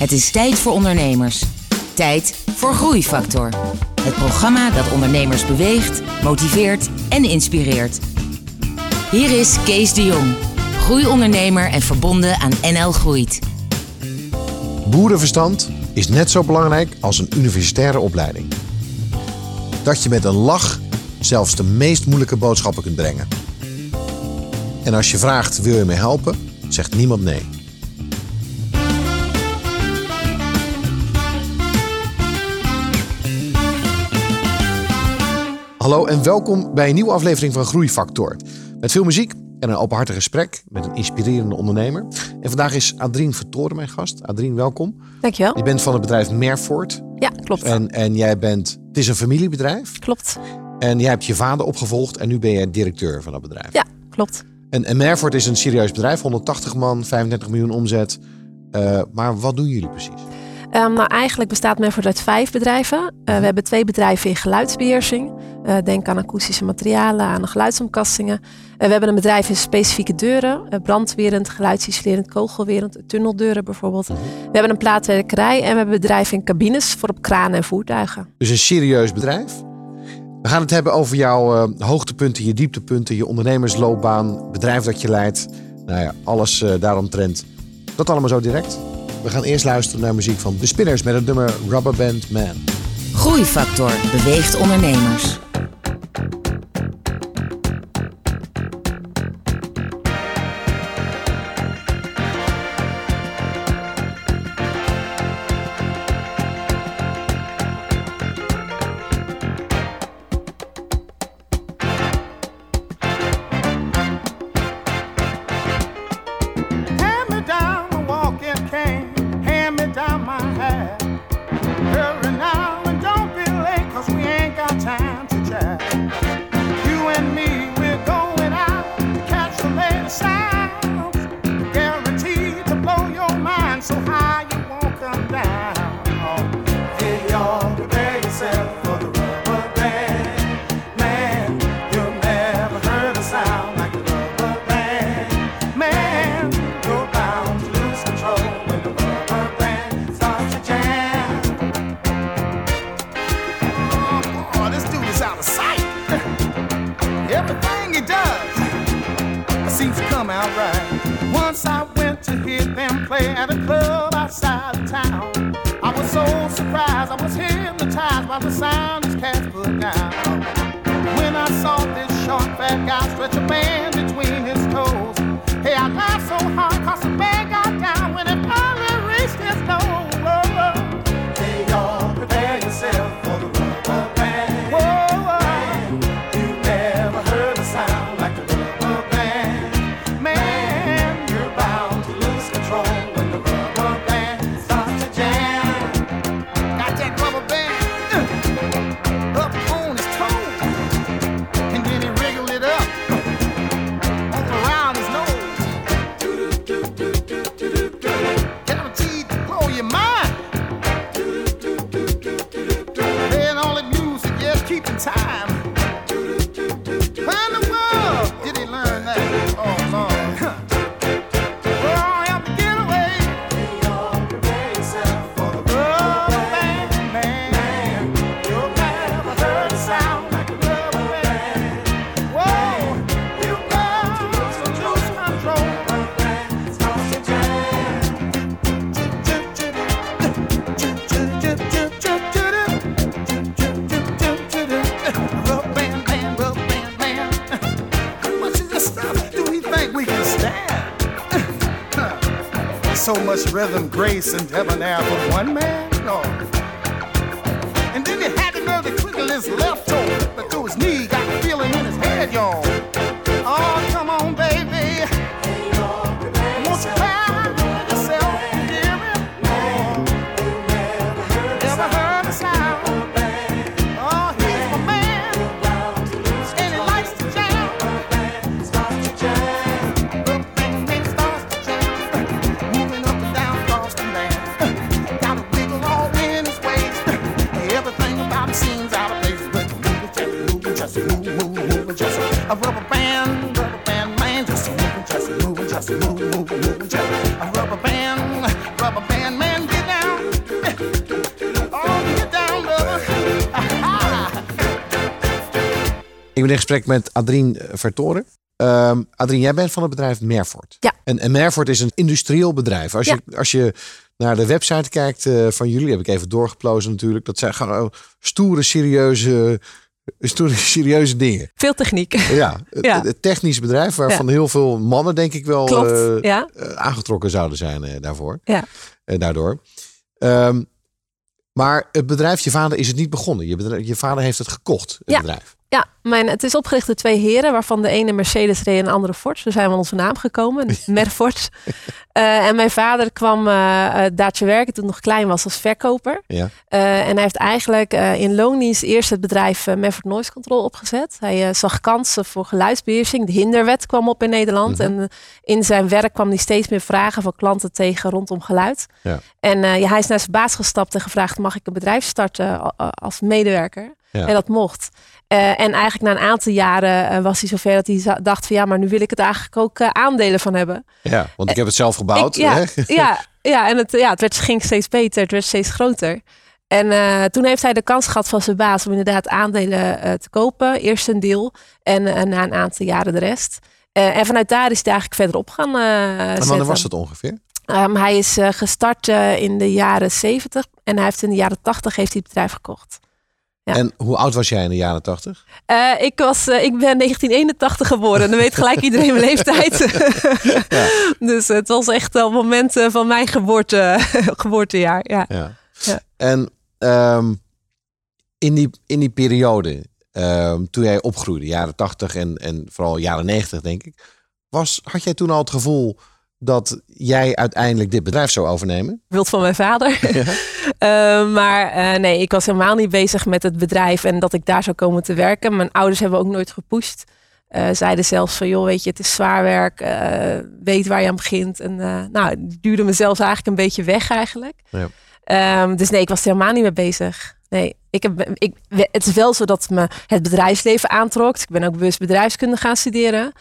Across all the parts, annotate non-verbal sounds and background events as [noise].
Het is tijd voor ondernemers. Tijd voor Groeifactor. Het programma dat ondernemers beweegt, motiveert en inspireert. Hier is Kees de Jong, groeiondernemer en verbonden aan NL Groeit. Boerenverstand is net zo belangrijk als een universitaire opleiding. Dat je met een lach zelfs de meest moeilijke boodschappen kunt brengen. En als je vraagt wil je me helpen, zegt niemand nee. Hallo en welkom bij een nieuwe aflevering van Groeifactor. Met veel muziek en een openhartig gesprek met een inspirerende ondernemer. En vandaag is Adrien Vertoren mijn gast. Adrien, welkom. Dankjewel. Je bent van het bedrijf Merford. Ja, klopt. En, en jij bent, het is een familiebedrijf. Klopt. En jij hebt je vader opgevolgd en nu ben jij directeur van dat bedrijf. Ja, klopt. En, en Merford is een serieus bedrijf, 180 man, 35 miljoen omzet. Uh, maar wat doen jullie precies? Um, nou, eigenlijk bestaat Merford uit vijf bedrijven. Uh, we hebben twee bedrijven in geluidsbeheersing. Uh, denk aan akoestische materialen, aan geluidsomkastingen. we hebben een bedrijf in specifieke deuren. brandwerend, geluidsisolerend, kogelwerend, tunneldeuren bijvoorbeeld. We hebben een plaatwerkerij en we hebben bedrijven in cabines voor op kranen en voertuigen. Dus een serieus bedrijf? We gaan het hebben over jouw hoogtepunten, je dieptepunten, je ondernemersloopbaan, bedrijf dat je leidt. Nou ja, alles daaromtrent. Dat allemaal zo direct. We gaan eerst luisteren naar muziek van The Spinners met het nummer Rubberband Man. Groeifactor beweegt ondernemers. Rhythm, grace, and debonair for one man? In gesprek met Adrien eh, Vertoren. Um, Adrien, jij bent van het bedrijf Merfort. Ja. En, en Merfort is een industrieel bedrijf. Als, je, als je naar de website kijkt uh, van jullie, heb ik even doorgeplozen natuurlijk. Dat zijn gewoon stoere, serieuze, [laughs] stoere, serieuze dingen. Veel techniek. Ja, ja. Het, technisch bedrijf waarvan heel veel mannen denk ik wel ja. aangetrokken zouden zijn daarvoor. Ja. daardoor. Um, maar het bedrijf, je vader is het niet begonnen. Je, bedrijf, je vader heeft het gekocht, het ja. bedrijf. Ja, mijn, het is opgericht door twee heren, waarvan de ene Mercedes reed en de andere Ford. Zo zijn we aan onze naam gekomen, [laughs] Merford. uh, en mijn vader kwam uh, daar te werken toen nog klein was als verkoper. Ja. Uh, en hij heeft eigenlijk in loondienst eerst het bedrijf Merford Noise Control opgezet. Hij zag kansen voor geluidsbeheersing. De hinderwet kwam op in Nederland. Mhm. En in zijn werk kwam hij steeds meer vragen van klanten tegen rondom geluid. Ja. En ja, hij is naar zijn baas gestapt en gevraagd, mag ik een bedrijf starten als medewerker? Ja. En dat mocht. Uh, en eigenlijk na een aantal jaren uh, was hij zover dat hij dacht van ja, maar nu wil ik het eigenlijk ook uh, aandelen van hebben. Ja, want ik heb het zelf gebouwd. Ik, ja, hè? [laughs] ja, ja, en het, ja, het werd, ging steeds beter, het werd steeds groter. En toen heeft hij de kans gehad van zijn baas om inderdaad aandelen te kopen. Eerst een deel en na een aantal jaren de rest. en vanuit daar is hij eigenlijk verder op gaan En wanneer was dat ongeveer? Um, hij is gestart in de jaren 70 en hij heeft in de jaren 80 heeft hij het bedrijf gekocht. Ja. En hoe oud was jij in de jaren 80? Uh, ik, was, uh, ik ben 1981 geboren. Dan weet gelijk iedereen mijn leeftijd. [laughs] ja. Dus het was echt al momenten van mijn geboorte, [laughs] geboortejaar. Ja. ja. En um, in, die, in die periode, um, toen jij opgroeide, jaren 80 en, en vooral jaren 90 denk ik. Was, had jij toen al het gevoel dat jij uiteindelijk dit bedrijf zou overnemen? Wilt van mijn vader. [laughs] Ja. uh, [laughs] maar uh, nee, ik was helemaal niet bezig met het bedrijf en dat ik daar zou komen te werken. Mijn ouders hebben ook nooit gepusht. Uh, zeiden zelfs van, joh, weet je, het is zwaar werk. weet waar je aan begint. En nou, het duurde me zelfs eigenlijk een beetje weg eigenlijk. Ja. Um, dus nee, ik was er helemaal niet mee bezig. Nee, ik heb, ik, het is wel zo dat me het bedrijfsleven aantrok. Ik ben ook bewust bedrijfskunde gaan studeren.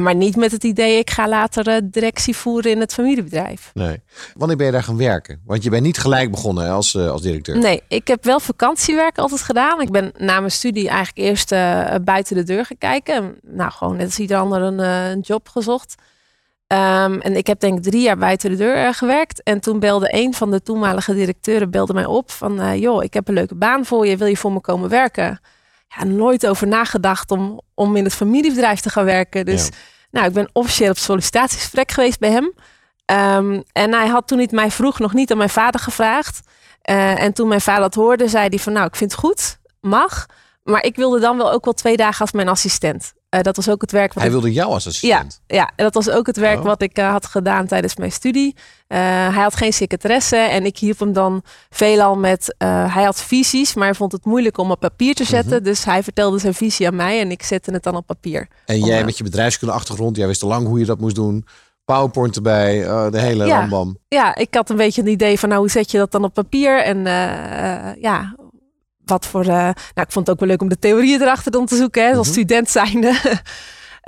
Maar niet met het idee, ik ga later uh, directie voeren in het familiebedrijf. Nee. Wanneer ben je daar gaan werken? Want je bent niet gelijk begonnen als, uh, als directeur. Nee, ik heb wel vakantiewerk altijd gedaan. Ik ben na mijn studie eigenlijk eerst uh, buiten de deur gaan kijken. Nou, gewoon net als ieder ander een, een job gezocht. Um, en ik heb denk ik drie jaar buiten de deur gewerkt. En toen belde een van de toenmalige directeuren belde mij op van... joh, ik heb een leuke baan voor je, wil je voor me komen werken? Ja, nooit over nagedacht om, om in het familiebedrijf te gaan werken. Dus Ja. nou, ik ben officieel op sollicitatiegesprek geweest bij hem. Um, en hij had toen niet mij vroeg nog niet aan mijn vader gevraagd. Uh, en toen mijn vader dat hoorde, zei hij van nou, ik vind het goed, mag. Maar ik wilde dan wel ook wel twee dagen als mijn assistent. Uh, dat was ook het werk wat Hij ik... wilde jou als Ja, assistent. ja, en dat was ook het werk Oh. wat ik uh, had gedaan tijdens mijn studie. Uh, hij had geen secretaresse en ik hielp hem dan veelal met... Hij had visies, maar hij vond het moeilijk om op papier te zetten. Mhm. Dus hij vertelde zijn visie aan mij en ik zette het dan op papier. En Om, jij met je bedrijfskunde achtergrond, jij wist al lang hoe je dat moest doen. PowerPoint erbij, de hele Ja. rambam. Ja, ik had een beetje een idee van nou, hoe zet je dat dan op papier? En ja, wat voor... nou, ik vond het ook wel leuk om de theorieën erachter dan te zoeken, hè, als Mhm. student zijnde.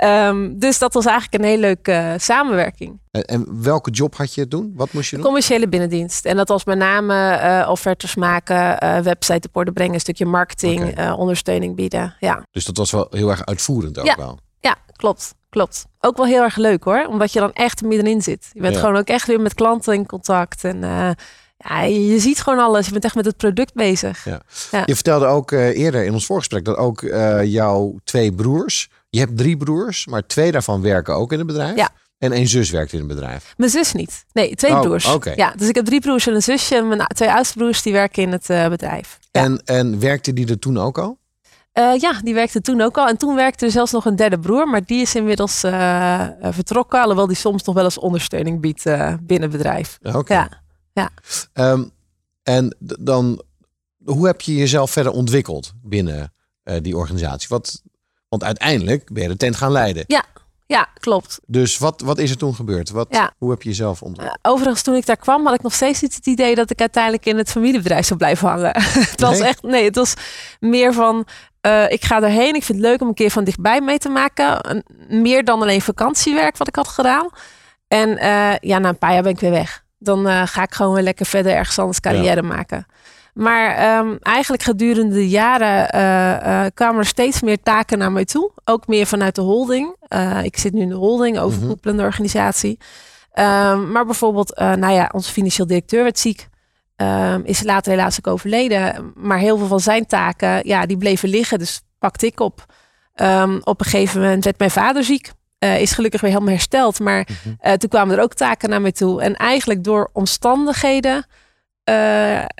um, [laughs] dus dat was eigenlijk een heel leuke samenwerking. En, en welke job had je toen? Wat moest je doen? Commerciële binnendienst. En dat was met name uh, offertes maken, uh, website op orde brengen, een stukje marketing, ondersteuning bieden. Ja. Dus dat was wel heel erg uitvoerend ook Ja. wel. ja, klopt. Klopt. Ook wel heel erg leuk hoor, omdat je dan echt middenin zit. Je bent Ja. gewoon ook echt weer met klanten in contact. En uh, ja, je, ziet gewoon alles. Je bent echt met het product bezig. Ja. Ja. Je vertelde ook uh, eerder in ons voorgesprek dat ook uh, jouw twee broers, je hebt drie broers, maar twee daarvan werken ook in het bedrijf. Ja. En één zus werkt in het bedrijf. Mijn zus niet. Nee, twee Oh, broers. Ja, dus ik heb drie broers en een zusje. Mijn twee oudste broers die werken in het uh, bedrijf. Ja. En, en werkte die er toen ook al? Uh, ja, die werkte toen ook al. En toen werkte er zelfs nog een derde broer, maar die is inmiddels uh, vertrokken. Alhoewel die soms nog wel eens ondersteuning biedt binnen het bedrijf. Oké. Ja. Ja. Um, en dan, hoe heb je jezelf verder ontwikkeld binnen uh, die organisatie? Wat, want uiteindelijk ben je de tent gaan leiden. Ja, ja klopt. Dus wat, wat is er toen gebeurd? Wat, Ja. Hoe heb je jezelf ontwikkeld? Uh, overigens, toen ik daar kwam, had ik nog steeds niet het idee dat ik uiteindelijk in het familiebedrijf zou blijven hangen. [laughs] het was Nee? echt, nee, het was meer van. Uh, ik ga erheen. Ik vind het leuk om een keer van dichtbij mee te maken. Meer dan alleen vakantiewerk wat ik had gedaan. En uh, ja, na een paar jaar ben ik weer weg. Dan uh, ga ik gewoon weer lekker verder ergens anders carrière maken. Maar ehm, eigenlijk gedurende de jaren eh, eh, kwamen er steeds meer taken naar mij toe. Ook meer vanuit de holding. Eh, ik zit nu in de holding, overkoepelende organisatie. Ehm, maar bijvoorbeeld, nou ja, onze financieel directeur werd ziek. Ehm, is later helaas ook overleden. Maar heel veel van zijn taken, ja, die bleven liggen. Dus pakte ik op. op een gegeven moment werd mijn vader ziek. Is gelukkig weer helemaal hersteld. Maar mhm. toen kwamen er ook taken naar mij toe. En eigenlijk door omstandigheden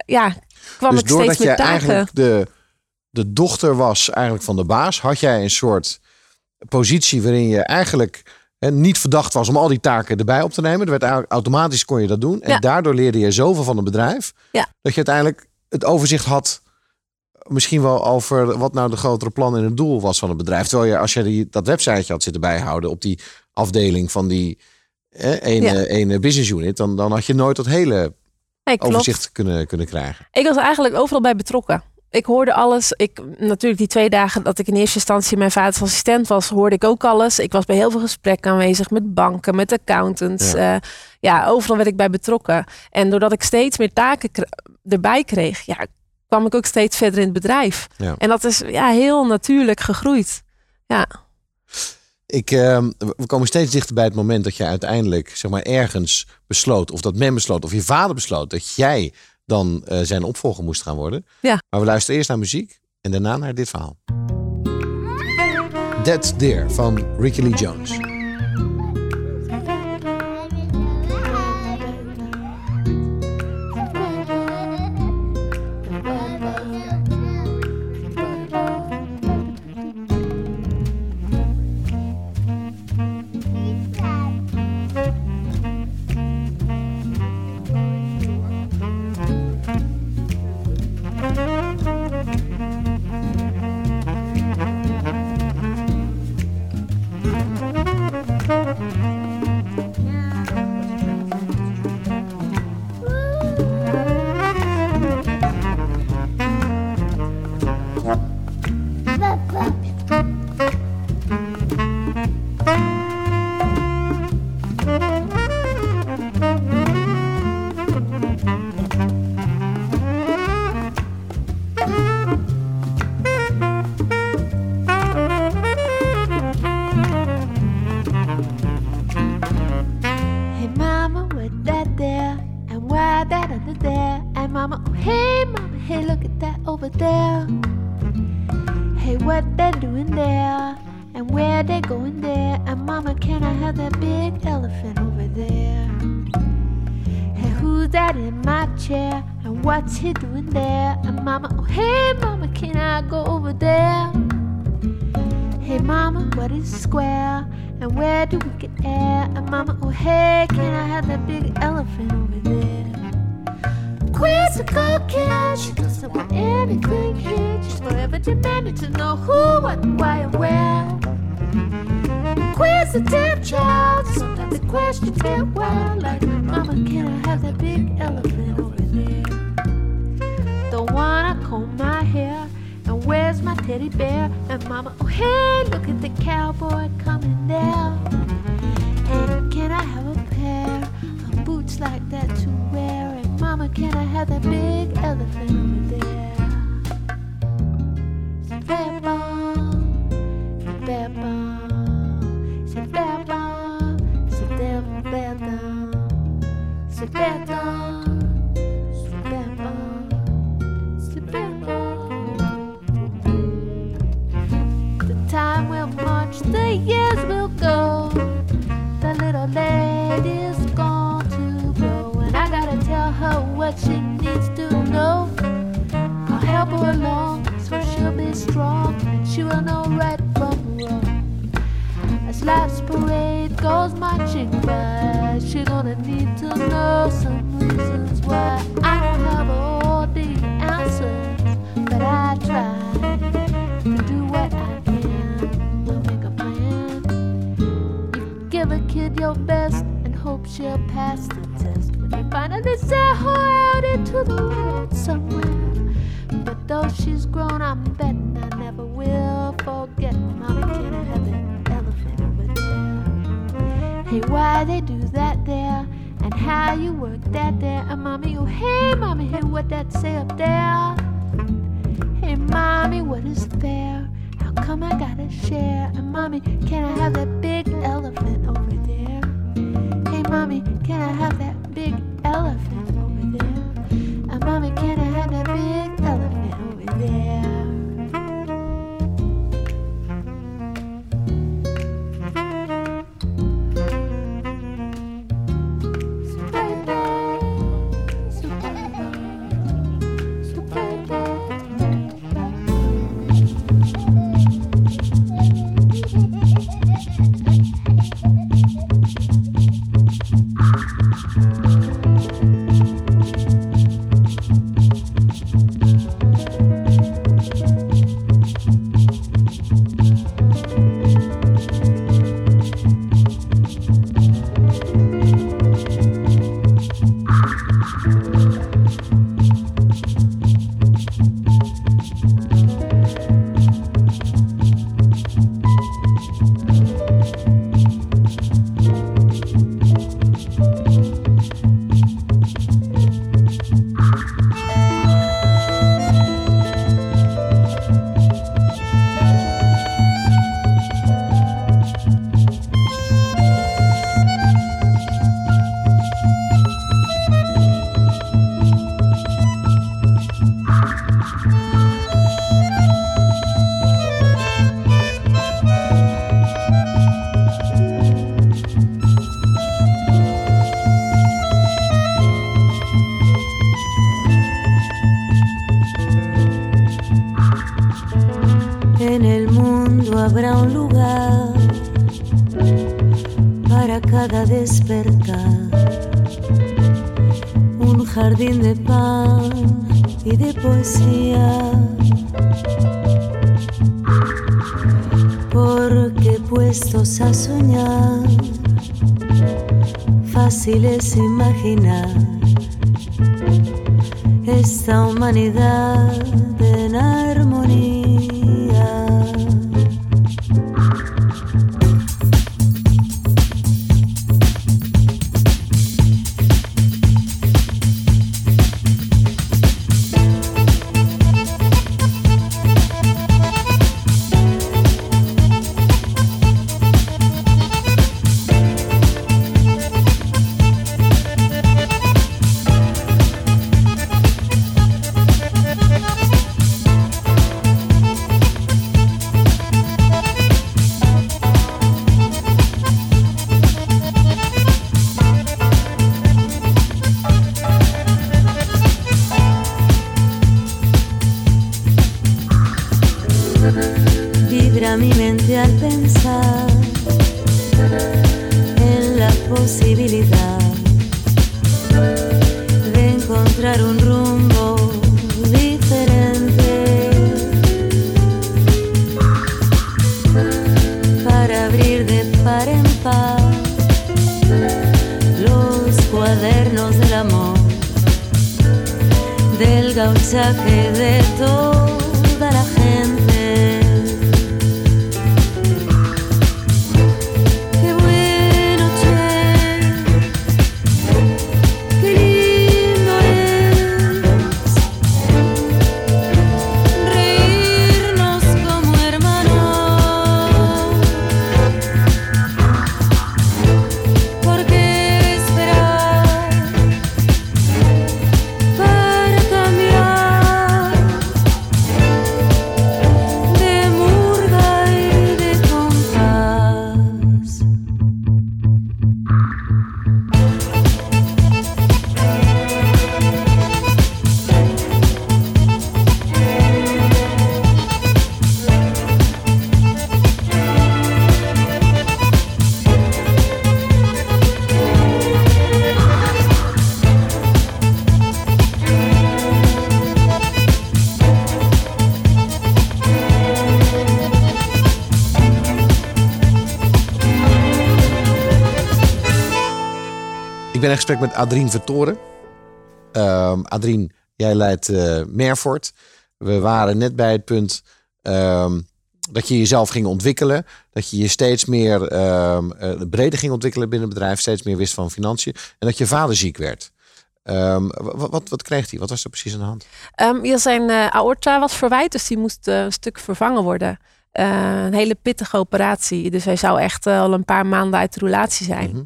ja, kwam dus ik steeds meer taken. eigenlijk de, de dochter was eigenlijk van de baas, had jij een soort positie waarin je eigenlijk hè, niet verdacht was om al die taken erbij op te nemen. Er werd eigenlijk automatisch kon je dat doen. En daardoor leerde je zoveel van het bedrijf. Ja. Dat je uiteindelijk het overzicht had. Misschien wel over wat nou de grotere plan en het doel was van het bedrijf. Terwijl je, als je die, dat websiteje had zitten bijhouden op die afdeling van die ene, ene business unit, dan, dan had je nooit dat hele nee, overzicht kunnen, kunnen krijgen. Ik was eigenlijk overal bij betrokken. Ik hoorde alles. Ik, natuurlijk die twee dagen dat ik in eerste instantie mijn vaders assistent was, hoorde ik ook alles. Ik was bij heel veel gesprekken aanwezig met banken, met accountants. Ja, uh, ja overal werd ik bij betrokken. En doordat ik steeds meer taken erbij kreeg, ja, kwam ik ook steeds verder in het bedrijf. Ja. En dat is ja, heel natuurlijk gegroeid. Ja. Ik, uh, we komen steeds dichter bij het moment dat je uiteindelijk zeg maar, ergens besloot, of dat men besloot, of je vader besloot, dat jij dan uh, zijn opvolger moest gaan worden. Ja. Maar we luisteren eerst naar muziek en daarna naar dit verhaal. Dead Deer van Ricky Lee Jones. what she needs to know. I'll help her along so she'll be strong. She will know right from wrong. As life's parade goes marching by, she gonna need to know some reasons why. I don't have all the answers, but I try to do what I can. Make a plan. You give a kid your best and hope she'll pass. Through they said, hold it to the woods somewhere. But though she's grown, I'm betting I never will forget. Mommy can have an elephant over there. Hey, why they do that there and how you work that there. And mommy, oh hey, mommy, hey, what that say up there? Hey, mommy, what is fair? How come I gotta share? And mommy, can I have that big elephant over there? Hey, mommy, can I have that big elephant over there? And mommy, can I have that big in gesprek met Adrien Vertoren. Ehm Adrien, jij leidt eh Merfort. We waren net bij het punt ehm, dat je jezelf ging ontwikkelen. Dat je je steeds meer ehm, eh, breder ging ontwikkelen binnen het bedrijf. Steeds meer wist van financiën. En dat je vader ziek werd. Wat, wat, wat kreeg hij? Wat was er precies aan de hand? Ehm, ja, zijn eh, aorta was verwijt, dus die moest een stuk vervangen worden. Een hele pittige operatie. Dus hij zou echt al een paar maanden uit de roulatie zijn. Mhm.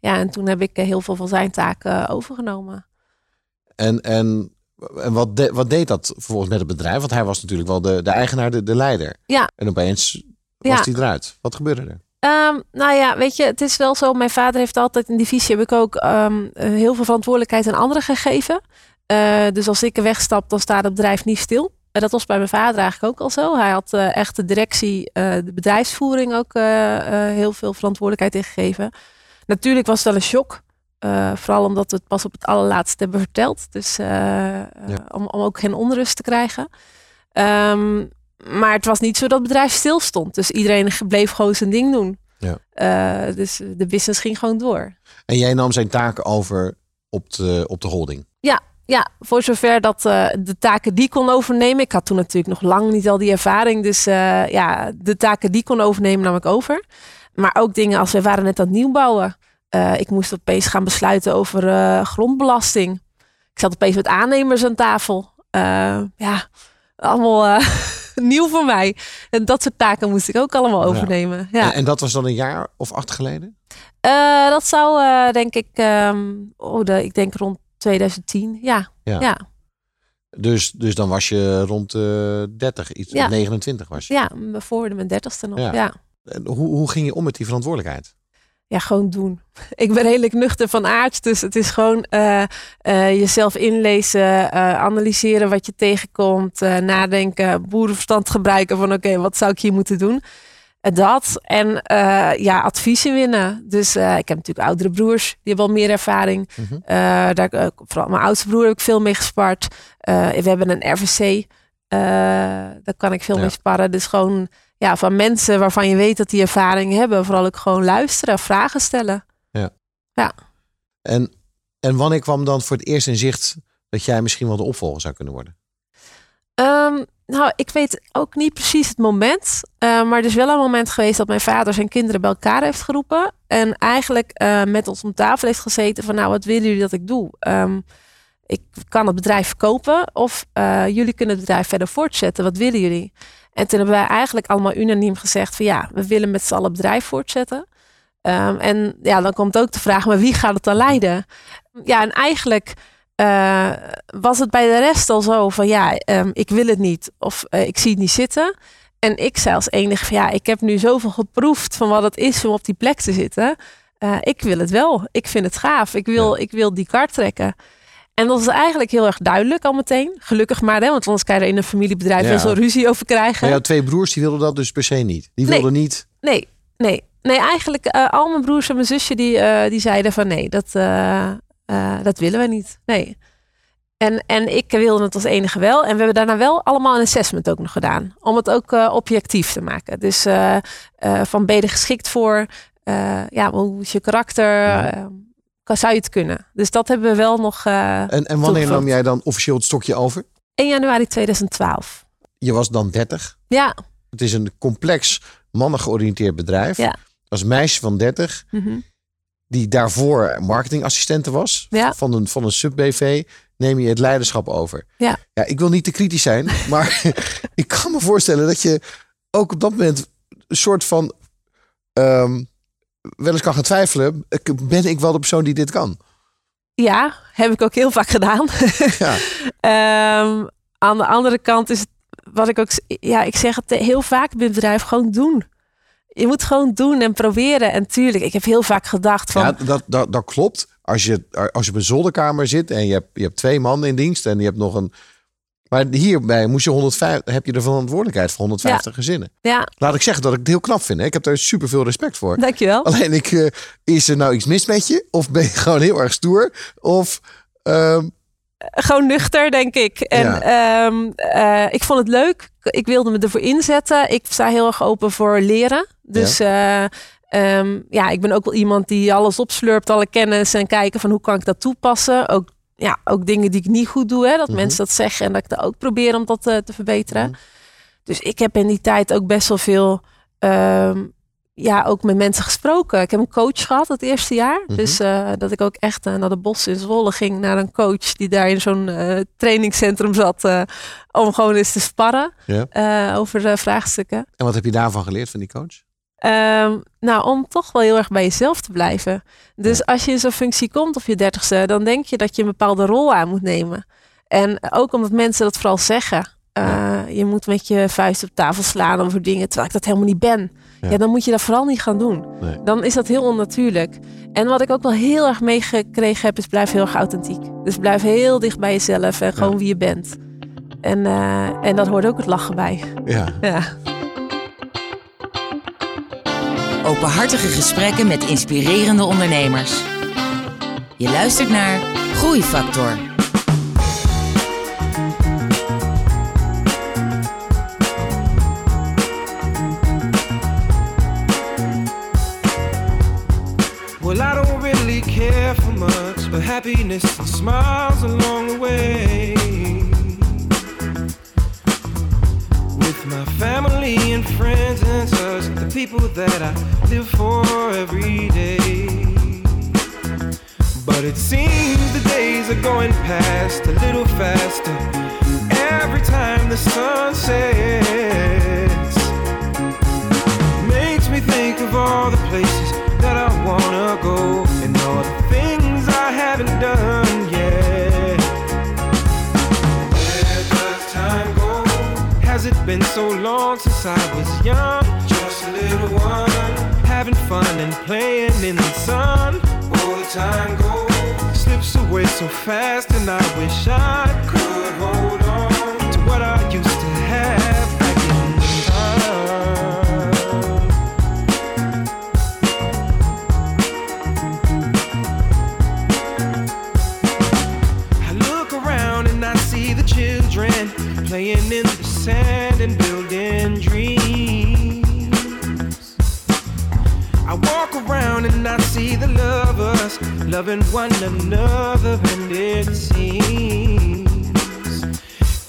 Ja, en toen heb ik eh, heel veel van zijn taken overgenomen. En, en, en wat, de- wat deed dat vervolgens met het bedrijf? Want hij was natuurlijk wel de, de eigenaar, de, de leider. Ja. En opeens was Ja. hij eruit. Wat gebeurde er? Ehm, nou ja, weet je, het is wel zo. Mijn vader heeft altijd in die visie heb ik ook ehm, eh, heel veel verantwoordelijkheid aan anderen gegeven. Eh, dus als ik er wegstap, dan staat het bedrijf niet stil. En dat was bij mijn vader eigenlijk ook al zo. Hij had eh, echt de directie, eh, de bedrijfsvoering ook eh, eh, heel veel verantwoordelijkheid ingegeven. Natuurlijk was het wel een shock. eh, vooral omdat we het pas op het allerlaatste hebben verteld. Dus eh, eh, om, om ook geen onrust te krijgen. Ehm, maar het was niet zo dat het bedrijf stil stond. Dus iedereen bleef gewoon zijn ding doen. Ja. Dus de business ging gewoon door. En jij nam zijn taken over op de, op de holding. Ja, voor zover dat de taken die kon overnemen. Ik had toen natuurlijk nog lang niet al die ervaring. Dus ja, de taken die kon overnemen nam ik over. Maar ook dingen als we waren net aan het nieuwbouwen. Eh, ik moest opeens gaan besluiten over eh, grondbelasting. Ik zat opeens met aannemers aan tafel. Eh, ja, allemaal [laughs] nieuw voor mij. En dat soort taken moest ik ook allemaal overnemen. Ja. En, en dat was dan een jaar of acht geleden? Dat zou denk ik, ehm, oh, de, ik denk rond 2010. Ja, Ja. ja. Dus, dus dan was je rond de 30, iets, Ja. 29 was je. ja, voor de mijn dertigste nog. Ja. Hoe, hoe ging je om met die verantwoordelijkheid? ja, gewoon doen. [laughs] Ik ben redelijk nuchter van aard, dus het is gewoon eh, eh, jezelf inlezen, eh, analyseren wat je tegenkomt, nadenken, boerenverstand gebruiken van oké, wat zou ik hier moeten doen? Dat en ja, adviezen winnen. Dus ik heb natuurlijk oudere broers, die hebben al meer ervaring. Mhm. Eh, daar, vooral mijn oudste broer heb ik veel mee gespart. We hebben een RVC, daar kan ik veel Ja. mee sparren. Dus gewoon ja, van mensen waarvan je weet dat die ervaring hebben. Vooral ook gewoon luisteren, vragen stellen. En, en wanneer kwam dan voor het eerst in zicht dat jij misschien wel de opvolger zou kunnen worden? Ehm, nou, ik weet ook niet precies het moment. eh, maar er is wel een moment geweest dat mijn vader zijn kinderen bij elkaar heeft geroepen. En eigenlijk eh, met ons om tafel heeft gezeten van nou, wat willen jullie dat ik doe? Ehm, ik kan het bedrijf verkopen of eh, jullie kunnen het bedrijf verder voortzetten. Wat willen jullie? En toen hebben wij eigenlijk allemaal unaniem gezegd van ja, we willen met z'n allen bedrijf voortzetten. Ehm, en ja, dan komt ook de vraag, maar wie gaat het dan leiden? Ja, en eigenlijk eh, was het bij de rest al zo van ja, ehm, ik wil het niet of eh, ik zie het niet zitten. En ik zei als enige van ja, ik heb nu zoveel geproefd van wat het is om op die plek te zitten. Eh, ik wil het wel. Ik vind het gaaf. Ik wil, ik wil die kar trekken. En dat is eigenlijk heel erg duidelijk al meteen. Gelukkig maar, hè, want anders kan je er in een familiebedrijf Ja. wel zo'n ruzie over krijgen. Maar jouw twee broers die wilden dat dus per se niet. Die Nee. wilden niet. Nee, nee. Nee, eigenlijk eh, al mijn broers en mijn zusje die, eh, die zeiden van nee, dat, eh, dat willen we niet. Nee. En, en ik wilde het als enige wel. En we hebben daarna wel allemaal een assessment ook nog gedaan. Om het ook objectief te maken. Dus van ben je er geschikt voor? Ja, hoe is je karakter? Ja. Zou je het kunnen? Dus dat hebben we wel nog eh En, en wanneer toegevoegd. nam jij dan officieel het stokje over? 1 januari 2012. Je was dan 30. Ja. Het is een complex mannen georiënteerd bedrijf. Ja. Als meisje van 30 Mhm. die daarvoor marketingassistente was Ja. van een, van een sub-BV, neem je het leiderschap over. Ja. ja, ik wil niet te kritisch zijn, [laughs] maar ik kan me voorstellen dat je ook op dat moment een soort van ehm, wel eens kan gaan twijfelen. Ben ik wel de persoon die dit kan? Ja, heb ik ook heel vaak gedaan. [laughs] Ja. Ehm, aan de andere kant is het, wat ik ook, ja, ik zeg het heel vaak bij het bedrijf, gewoon doen. Je moet gewoon doen en proberen. En tuurlijk, ik heb heel vaak gedacht van, Ja, dat, dat, dat klopt. Als je, als je op een zolderkamer zit en je hebt, je hebt twee mannen in dienst en je hebt nog een. Maar hierbij moest je 150, heb je de verantwoordelijkheid voor 150 gezinnen. ja, Laat ik zeggen dat ik het heel knap vind. Hè? Ik heb daar super veel respect voor. dankjewel. Alleen ik, eh, is er nou iets mis met je? Of ben je [laughs] gewoon heel erg stoer? Of ehm, Gewoon nuchter, denk ik. En Ja. ehm, eh, ik vond het leuk. Ik wilde me ervoor inzetten. Ik sta heel erg open voor leren. Dus ja. ja, ik ben ook wel iemand die alles opslurpt, alle kennis en kijken van hoe kan ik dat toepassen. Ook, ja, ook dingen die ik niet goed doe, hè, dat Mhm. mensen dat zeggen en dat ik dat ook probeer om dat eh, te verbeteren. Mhm. Dus ik heb in die tijd ook best wel veel ehm, ja, ook met mensen gesproken. Ik heb een coach gehad het eerste jaar. Mhm. Dus eh, dat ik ook echt eh, naar de bos in Zwolle ging. Naar een coach die daar in zo'n trainingscentrum zat. om gewoon eens te sparren eh, over vraagstukken. En wat heb je daarvan geleerd van die coach? Ehm, nou, om toch wel heel erg bij jezelf te blijven. Dus als je in zo'n functie komt op je dertigste, dan denk je dat je een bepaalde rol aan moet nemen. En ook omdat mensen dat vooral zeggen. Eh, Je moet met je vuist op tafel slaan over dingen, terwijl ik dat helemaal niet ben. Ja. Ja, dan moet je dat vooral niet gaan doen. Nee. Dan is dat heel onnatuurlijk. En wat ik ook wel heel erg meegekregen heb, is blijf heel erg authentiek. Dus blijf heel dicht bij jezelf en gewoon Ja. wie je bent. En, eh, en dat hoort ook het lachen bij. Ja. Openhartige gesprekken met inspirerende ondernemers. Je luistert naar Groeifactor. Well, I don't really care for much, but happiness and smiles along the way. With my family and friends and such, people that I live for every day. But it seems the days are going past a little faster every time the sun sets makes me think of all the places that I wanna go and all the things I haven't done yet. Where does time go? Has it been so long since I was young? Little one, having fun and playing in the sun. All the time goes, slips away so fast, and I wish I could hold on to what I used to have back in time. I look around and I see the children playing in the sand and I walk around and I see the lovers loving one another, and it seems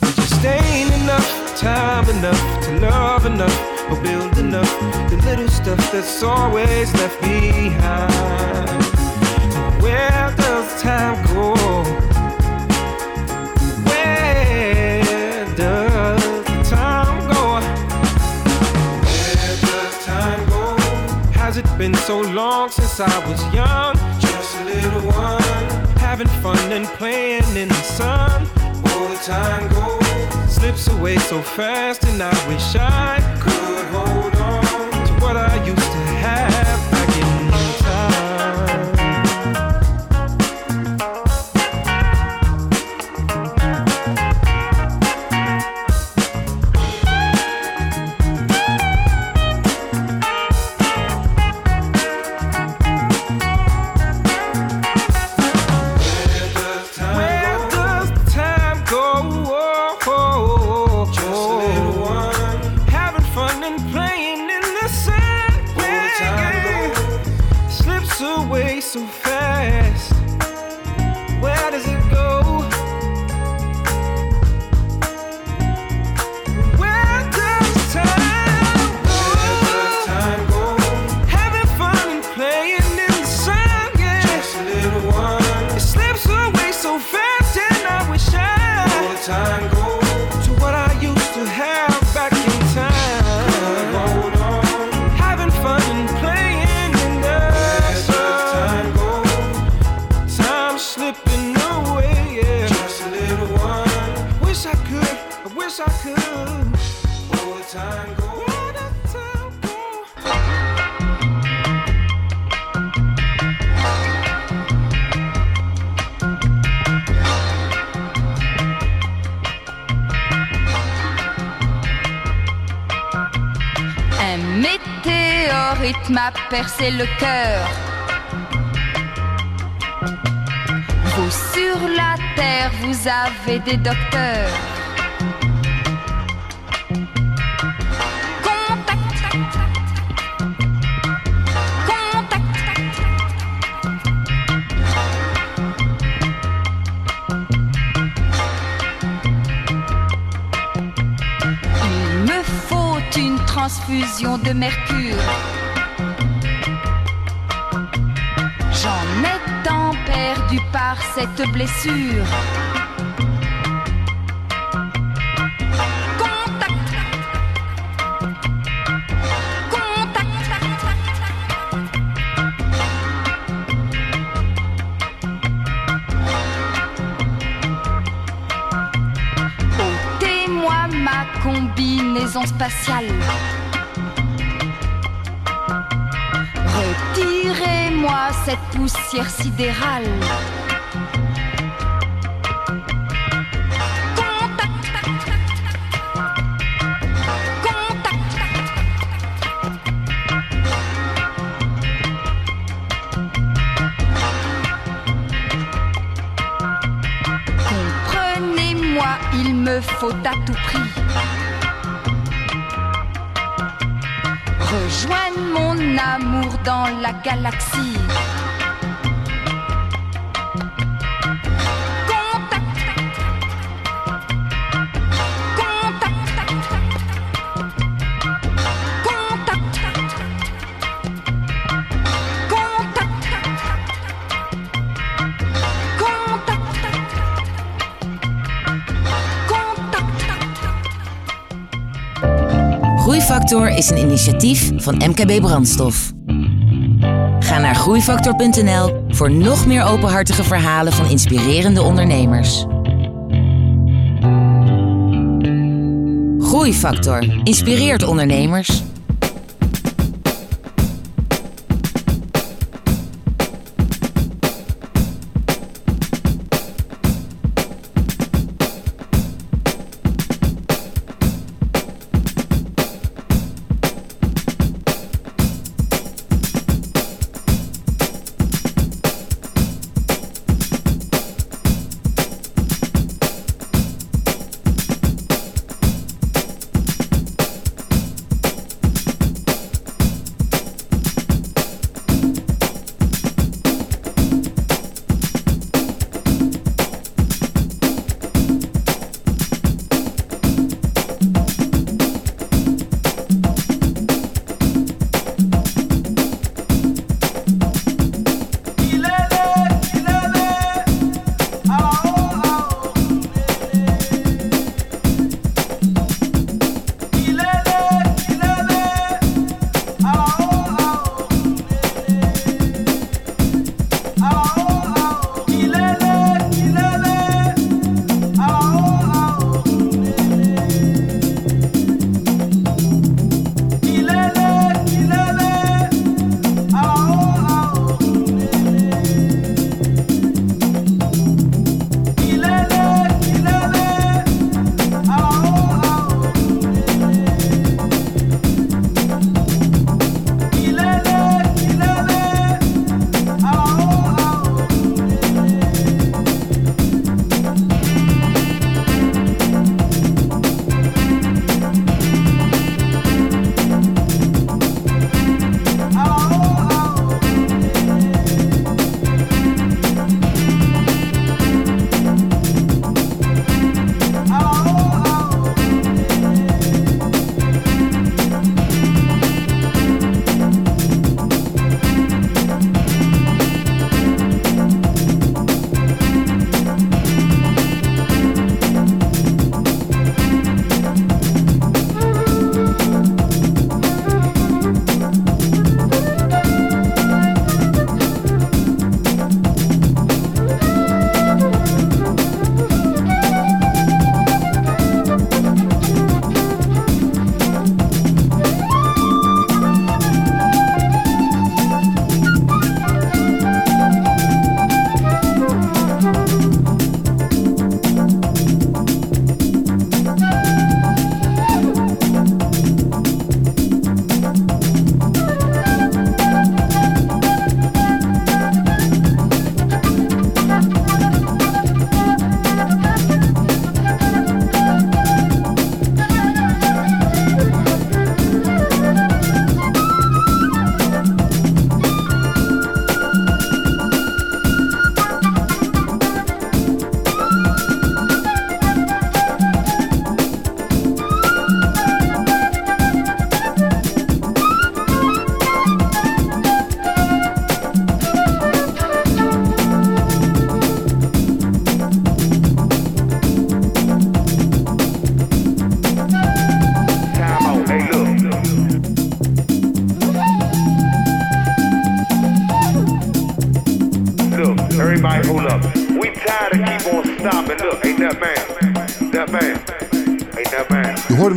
we just ain't enough time enough to love enough or build enough. The little stuff that's always left behind. Where does time go? Been so long since I was young? Just a little one, having fun and playing in the sun. All the time goes, slips away so fast, and I wish I could percé le cœur. Vous sur la terre, vous avez des docteurs. sûr rejoindre mon amour dans la galaxie. Groeifactor is een initiatief van MKB Brandstof. Ga naar groeifactor.nl voor nog meer openhartige verhalen van inspirerende ondernemers. Groeifactor inspireert ondernemers.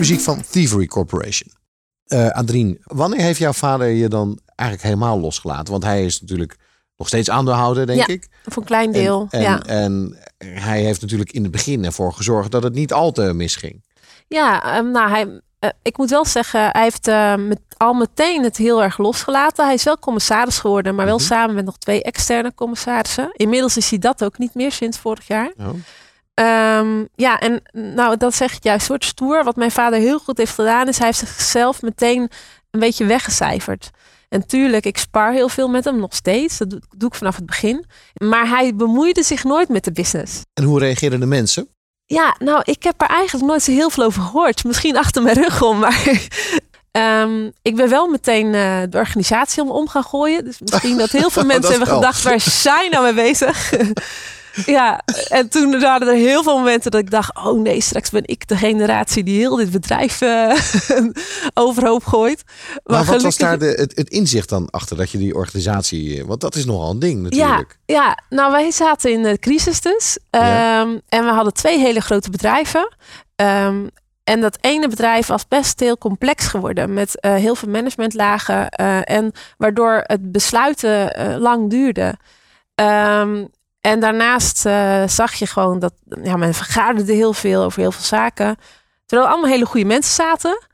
Muziek van Thievery Corporation. Eh Adrien, wanneer heeft jouw vader je dan eigenlijk helemaal losgelaten? Want hij is natuurlijk nog steeds aandeelhouder, denk Ja, ik. Voor een klein deel. En, ja. en hij heeft natuurlijk in het begin ervoor gezorgd dat het niet al te misging. Ja, ehm, nou, hij, eh, ik moet wel zeggen, hij heeft eh, met, al meteen het heel erg losgelaten. Hij is wel commissaris geworden, maar wel samen met nog twee externe commissarissen. Inmiddels is hij dat ook niet meer sinds vorig jaar. Oh. Ehm, ja, en nou, dat zeg ik juist, soort stoer. Wat mijn vader heel goed heeft gedaan, is hij heeft zichzelf meteen een beetje weggecijferd. En tuurlijk, ik spar heel veel met hem nog steeds. Dat doe, doe ik vanaf het begin. Maar hij bemoeide zich nooit met de business. En hoe reageerden de mensen? Ja, nou, ik heb er eigenlijk nooit zo heel veel over gehoord. Misschien achter mijn rug om, maar... ehm, ik ben wel meteen eh, de organisatie om, om gaan gooien. Dus misschien dat heel veel [laughs] mensen hebben wel. gedacht, waar is zij nou mee bezig? [laughs] ja, en toen waren er heel veel momenten dat ik dacht... oh nee, straks ben ik de generatie die heel dit bedrijf eh, [laughs] overhoop gooit. Maar, wat was daar de, het, het inzicht dan achter dat je die organisatie... Want dat is nogal een ding Ja, natuurlijk. ja, nou wij zaten in de crisis dus. Ja. Ehm, en we hadden twee hele grote bedrijven. Ehm, en dat ene bedrijf was best heel complex geworden. Met eh, heel veel managementlagen. eh, en waardoor het besluiten eh, lang duurde. Ehm, en daarnaast zag je gewoon dat ja, men vergaderde heel veel over heel veel zaken. Terwijl allemaal hele goede mensen zaten.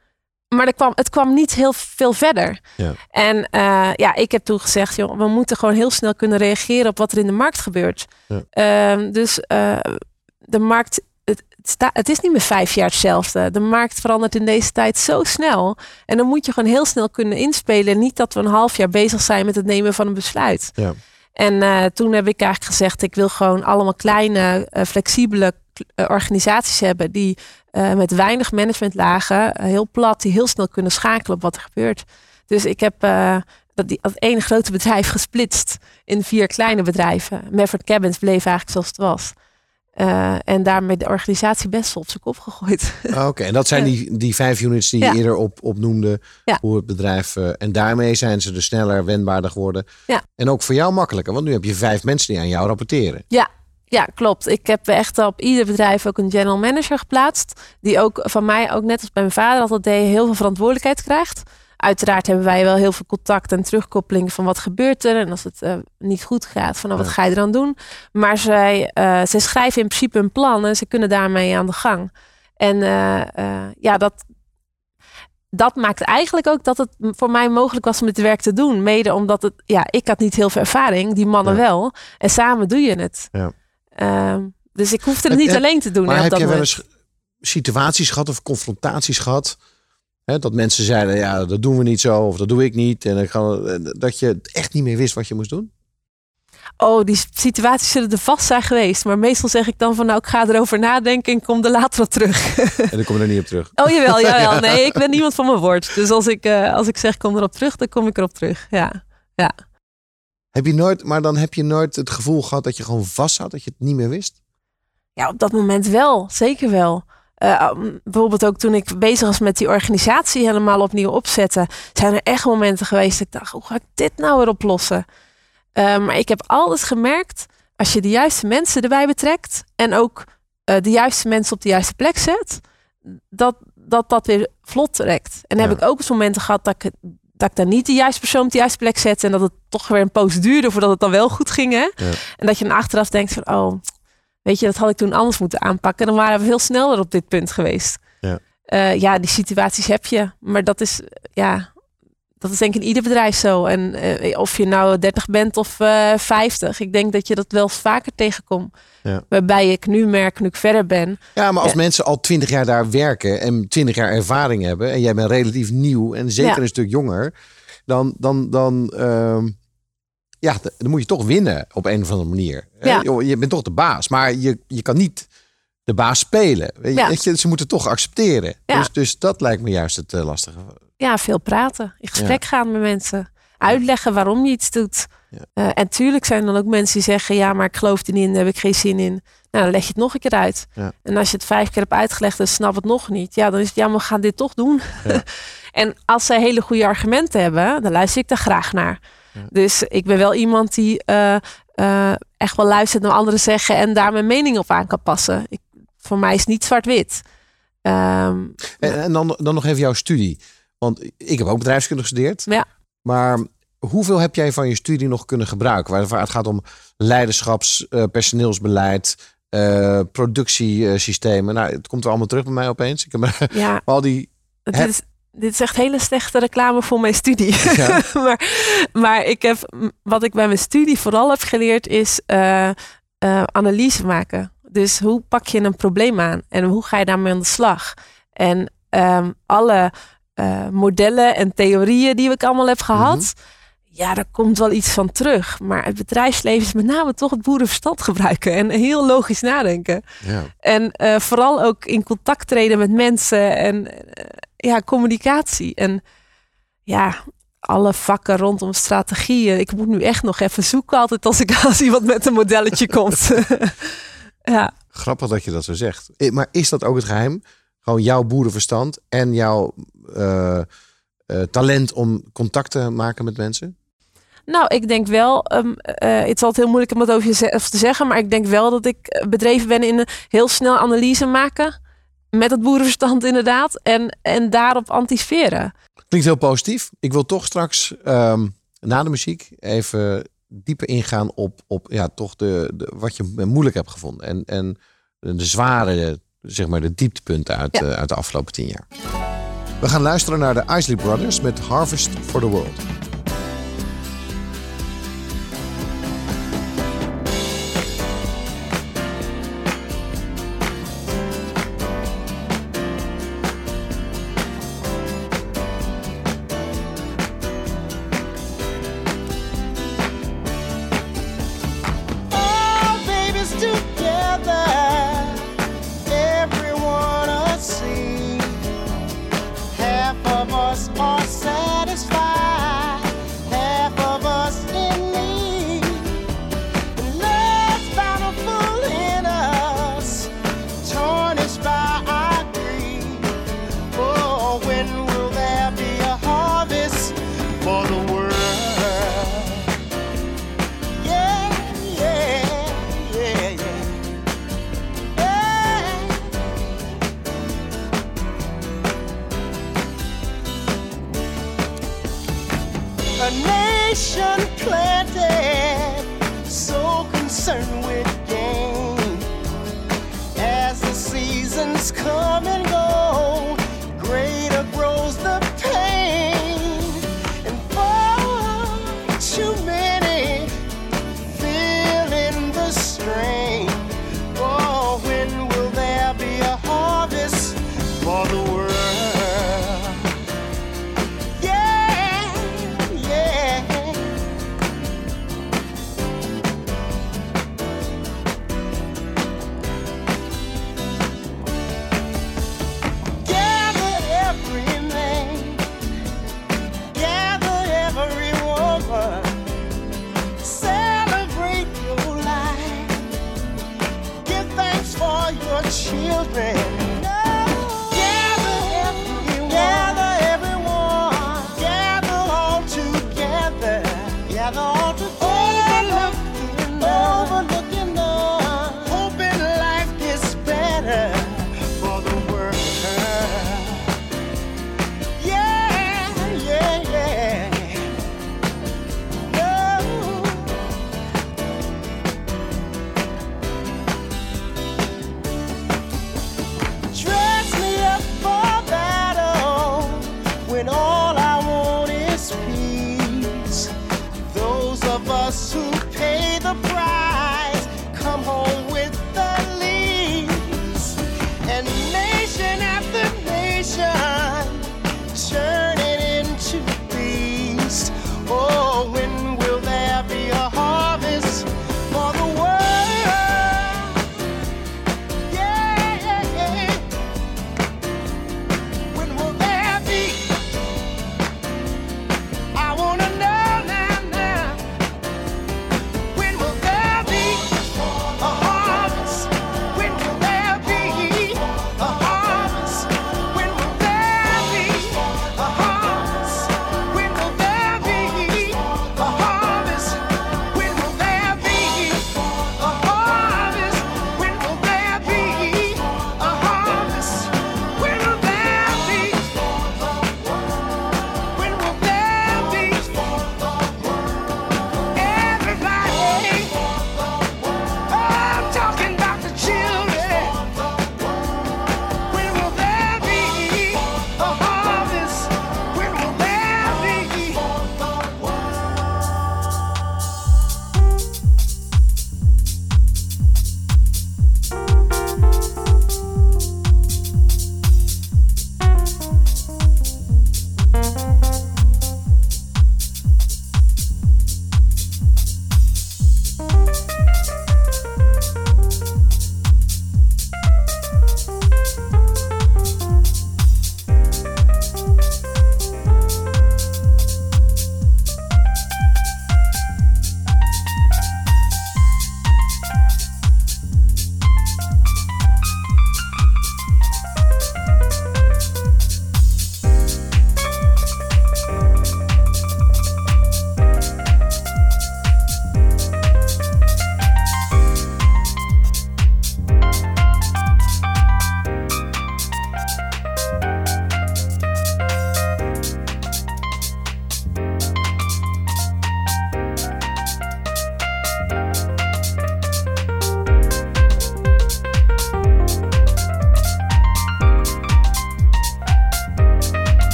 Maar er kwam, het kwam niet heel veel verder. Ja. En ja, ik heb toen gezegd, joh, we moeten gewoon heel snel kunnen reageren op wat er in de markt gebeurt. Ja. Ehm, dus de markt, het, het, sta- het is niet meer vijf jaar hetzelfde. De markt verandert in deze tijd zo snel. En dan moet je gewoon heel snel kunnen inspelen. Niet dat we een half jaar bezig zijn met het nemen van een besluit. Ja. En eh, toen heb ik eigenlijk gezegd, ik wil gewoon allemaal kleine, eh, flexibele eh, organisaties hebben die met weinig managementlagen, heel plat, die heel snel kunnen schakelen op wat er gebeurt. Dus ik heb dat, die, dat ene grote [laughs] bedrijf gesplitst in vier kleine bedrijven. Mefford Cabins bleef eigenlijk zoals het was. Eh, en daarmee de organisatie best wel op zijn kop gegooid. Ah, Oké, en dat zijn die, die vijf units die Ja. je eerder op, opnoemde. Ja. Hoe het bedrijf... eh, en daarmee zijn ze dus sneller, wendbaarder geworden. Ja. En ook voor jou makkelijker. Want nu heb je vijf mensen die aan jou rapporteren. Ja, ja, klopt. Ik heb echt op ieder bedrijf ook een general manager geplaatst. Die ook van mij, ook net als bij mijn vader altijd deed, heel veel verantwoordelijkheid krijgt. Uiteraard hebben wij wel heel veel contact en terugkoppeling van wat gebeurt er. En als het eh, niet goed gaat, van nou, wat ga je eraan doen? Maar zij, eh, zij schrijven in principe een plan en ze kunnen daarmee aan de gang. En eh, ja, dat, dat maakt eigenlijk ook dat het voor mij mogelijk was om dit werk te doen. Mede omdat het, ja, ik had niet heel veel ervaring, die mannen Ja. wel. En samen doe je het. Ja. Ehm, dus ik hoefde het niet en- alleen te doen. Maar hè, op heb dat je wel eens situaties gehad of confrontaties gehad? Dat mensen zeiden, ja, dat doen we niet zo. Of dat doe ik niet. En dan gaan we- dat je echt niet meer wist wat je moest doen? Oh, die situaties zullen er vast zijn geweest. Maar meestal zeg ik dan van nou, ik ga erover nadenken en kom er later op terug. [laughs] En dan kom je er niet op terug. oh jawel, [laughs] jawel. Nee, ik ben niemand van mijn woord. Dus als ik, eh, als ik zeg kom erop terug, dan kom ik erop terug. Ja, ja. Heb je nooit, maar dan heb je nooit het gevoel gehad dat je gewoon vast zat, dat je het niet meer wist? Ja, op dat moment wel. Zeker wel. Eh, um, bijvoorbeeld ook toen ik bezig was met die organisatie helemaal opnieuw opzetten. Zijn er echt momenten geweest dat ik dacht, hoe ga ik dit nou weer oplossen? Eh, maar ik heb altijd gemerkt, als je de juiste mensen erbij betrekt. En ook eh, de juiste mensen op de juiste plek zet. Dat dat, dat weer vlot trekt. En dan heb Ja. ik ook eens momenten gehad dat ik, dat ik dan niet de juiste persoon op de juiste plek zette. En dat het toch weer een poos duurde voordat het dan wel goed ging. Hè? Ja. En dat je dan achteraf denkt van, oh, weet je, dat had ik toen anders moeten aanpakken. Dan waren we veel sneller op dit punt geweest. Ja. Eh, ja, die situaties heb je. Maar dat is, ja, dat is denk ik in ieder bedrijf zo. En eh, of je nou 30 bent of eh 50. Ik denk dat je dat wel vaker tegenkomt. Ja. Waarbij ik nu merk, nu ik verder ben. Ja, maar als Ja. mensen al twintig jaar daar werken en twintig jaar ervaring hebben en jij bent relatief nieuw en zeker Ja. een stuk jonger, dan, dan, dan, ehm, ja, dan moet je toch winnen op een of andere manier. Ja. Je bent toch de baas, maar je, je kan niet de baas spelen. Weet je, Ja. je, ze moeten toch accepteren. Ja. Dus, dus dat lijkt me juist het eh, lastige. Ja, veel praten. In gesprek gaan met mensen. Uitleggen waarom je iets doet. Ja. Eh, en tuurlijk zijn er dan ook mensen die zeggen... ja, maar ik geloof er niet in, daar heb ik geen zin in. Nou, dan leg je het nog een keer uit. Ja. En als je het vijf keer hebt uitgelegd en snap het nog niet... ja, dan is het, ja, maar we gaan dit toch doen. [laughs] En als zij hele goede argumenten hebben... dan luister ik daar graag naar. Dus ik ben wel iemand die... eh, eh, echt wel luistert naar anderen zeggen en daar mijn mening op aan kan passen. Ik, voor mij is niet zwart-wit. Ehm, En, en dan, dan nog even jouw studie. Want ik heb ook bedrijfskunde gestudeerd. Ja. Maar hoeveel heb jij van je studie nog kunnen gebruiken? Waar het gaat om leiderschaps, eh, personeelsbeleid, productiesystemen. Nou, het komt er allemaal terug bij mij opeens. Ik heb ja, [laughs] al die... is, dit is echt hele slechte reclame voor mijn studie. Ja. [laughs] maar, maar ik heb, wat ik bij mijn studie vooral heb geleerd is eh, eh, analyse maken. Dus hoe pak je een probleem aan en hoe ga je daarmee aan de slag? En ehm, alle eh, modellen en theorieën die ik allemaal heb gehad, Mhm. ja, daar komt wel iets van terug. Maar het bedrijfsleven is met name toch het boerenverstand gebruiken en heel logisch nadenken. Ja. En vooral ook in contact treden met mensen en ja, communicatie. En ja, alle vakken rondom strategieën. Ik moet nu echt nog even zoeken altijd als ik [laughs] als iemand met een modelletje komt. [laughs] ja, Grappig dat je dat zo zegt. Eh, Maar is dat ook het geheim? Gewoon jouw boerenverstand en jouw eh, eh, talent om contact te maken met mensen? nou, ik denk wel, ehm, eh, het is altijd heel moeilijk om dat over jezelf te zeggen, maar ik denk wel dat ik bedreven ben in een heel snel analyse maken. Met het boerenverstand inderdaad. En, en daarop anticiperen. Klinkt heel positief. Ik wil toch straks ehm, na de muziek even dieper ingaan op, op ja, toch de, de, wat je moeilijk hebt gevonden. En, en de zware, zeg maar, de dieptepunten uit, Ja. eh, uit de afgelopen tien jaar. We gaan luisteren naar de Isley Brothers met Harvest for the World. Nation planted, so concerned with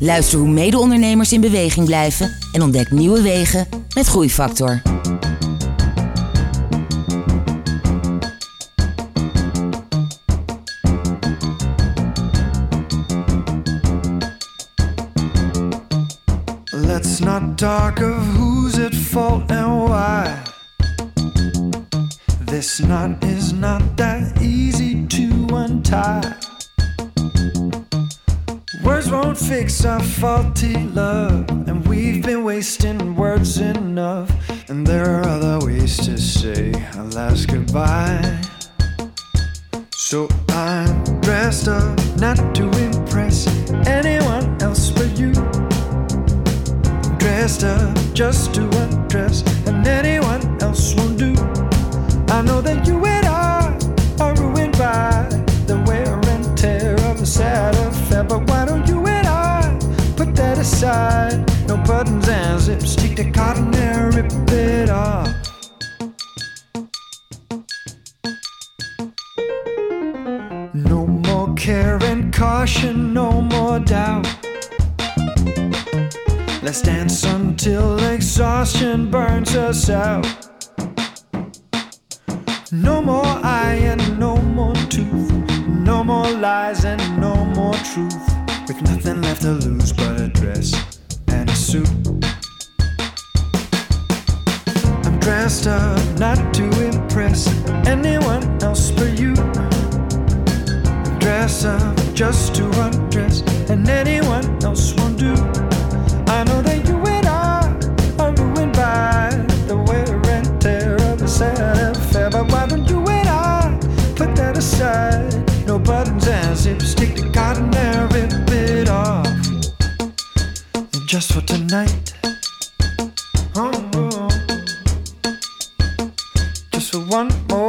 Luister hoe mede-ondernemers in beweging blijven en ontdek nieuwe wegen met Groeifactor. Let's not talk of who's at fault and why. This not won't our faulty love, and we've been wasting words enough. And there are other ways to say our last goodbye. So I'm dressed up not to impress anyone else but you. Dressed up just to undress, and anyone else won't do. I know that to cotton and rip it off. No more care and caution, no more doubt. Let's dance until exhaustion burns us out. No more eye and no more tooth. No more lies and no more truth. With nothing left to lose but a dress and a suit. Dressed up not to impress anyone else but you. I'm dressed up just to undress, and anyone else won't do. I know that you and I are ruined by the wear and tear of a sad affair. But why don't you and I put that aside? No buttons and zips, stick to cotton and rip it off. And just for tonight. For one more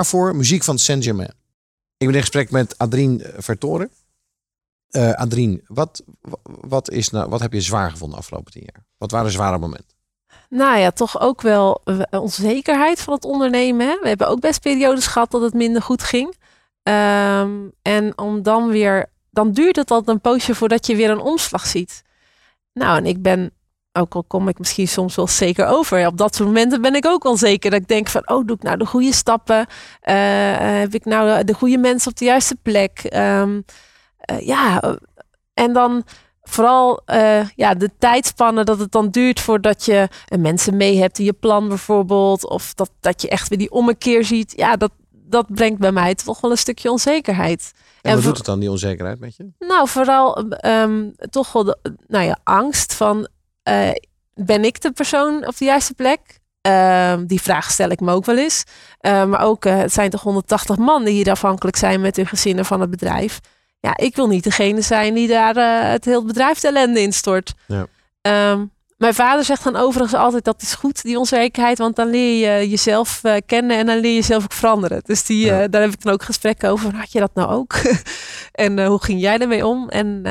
daarvoor muziek van Saint-Germain. Ik ben in gesprek met Adrien Vertoren. Eh Adrien, wat, wat, is nou, wat heb je zwaar gevonden de afgelopen tien jaar? Wat waren zware momenten? Nou ja, toch ook wel eh, onzekerheid van het ondernemen. We hebben ook best periodes gehad dat het minder goed ging. Ehm, en om dan weer, dan duurt het altijd een poosje voordat je weer een omslag ziet. Nou, en ik ben, ook al kom ik misschien soms wel zeker over, op dat soort momenten ben ik ook wel zeker dat ik denk van, oh, doe ik nou de goede stappen? Eh, heb ik nou de goede mensen op de juiste plek? Ehm, eh, ja, eh, en dan vooral eh, ja, de tijdspannen dat het dan duurt voordat je eh, mensen mee hebt in je plan bijvoorbeeld. Of dat, dat je echt weer die ommekeer ziet. Ja, dat, dat brengt bij mij toch wel een stukje onzekerheid. En, wat voor- doet het dan, die onzekerheid met je? nou, vooral ehm, toch wel de, nou ja, angst van eh, ben ik de persoon op de juiste plek? Ehm, die vraag stel ik me ook wel eens. Eh, maar ook, eh, het zijn toch 180 man die hier afhankelijk zijn met hun gezinnen van het bedrijf. Ja, ik wil niet degene zijn die daar het hele bedrijf de ellende instort. Ja. Ehm, mijn vader zegt dan overigens altijd dat is goed, die onzekerheid. Want dan leer je jezelf kennen en dan leer je jezelf ook veranderen. Dus die, daar heb ik dan ook gesprekken over. Had je dat nou ook? [laughs] en hoe ging jij ermee om? En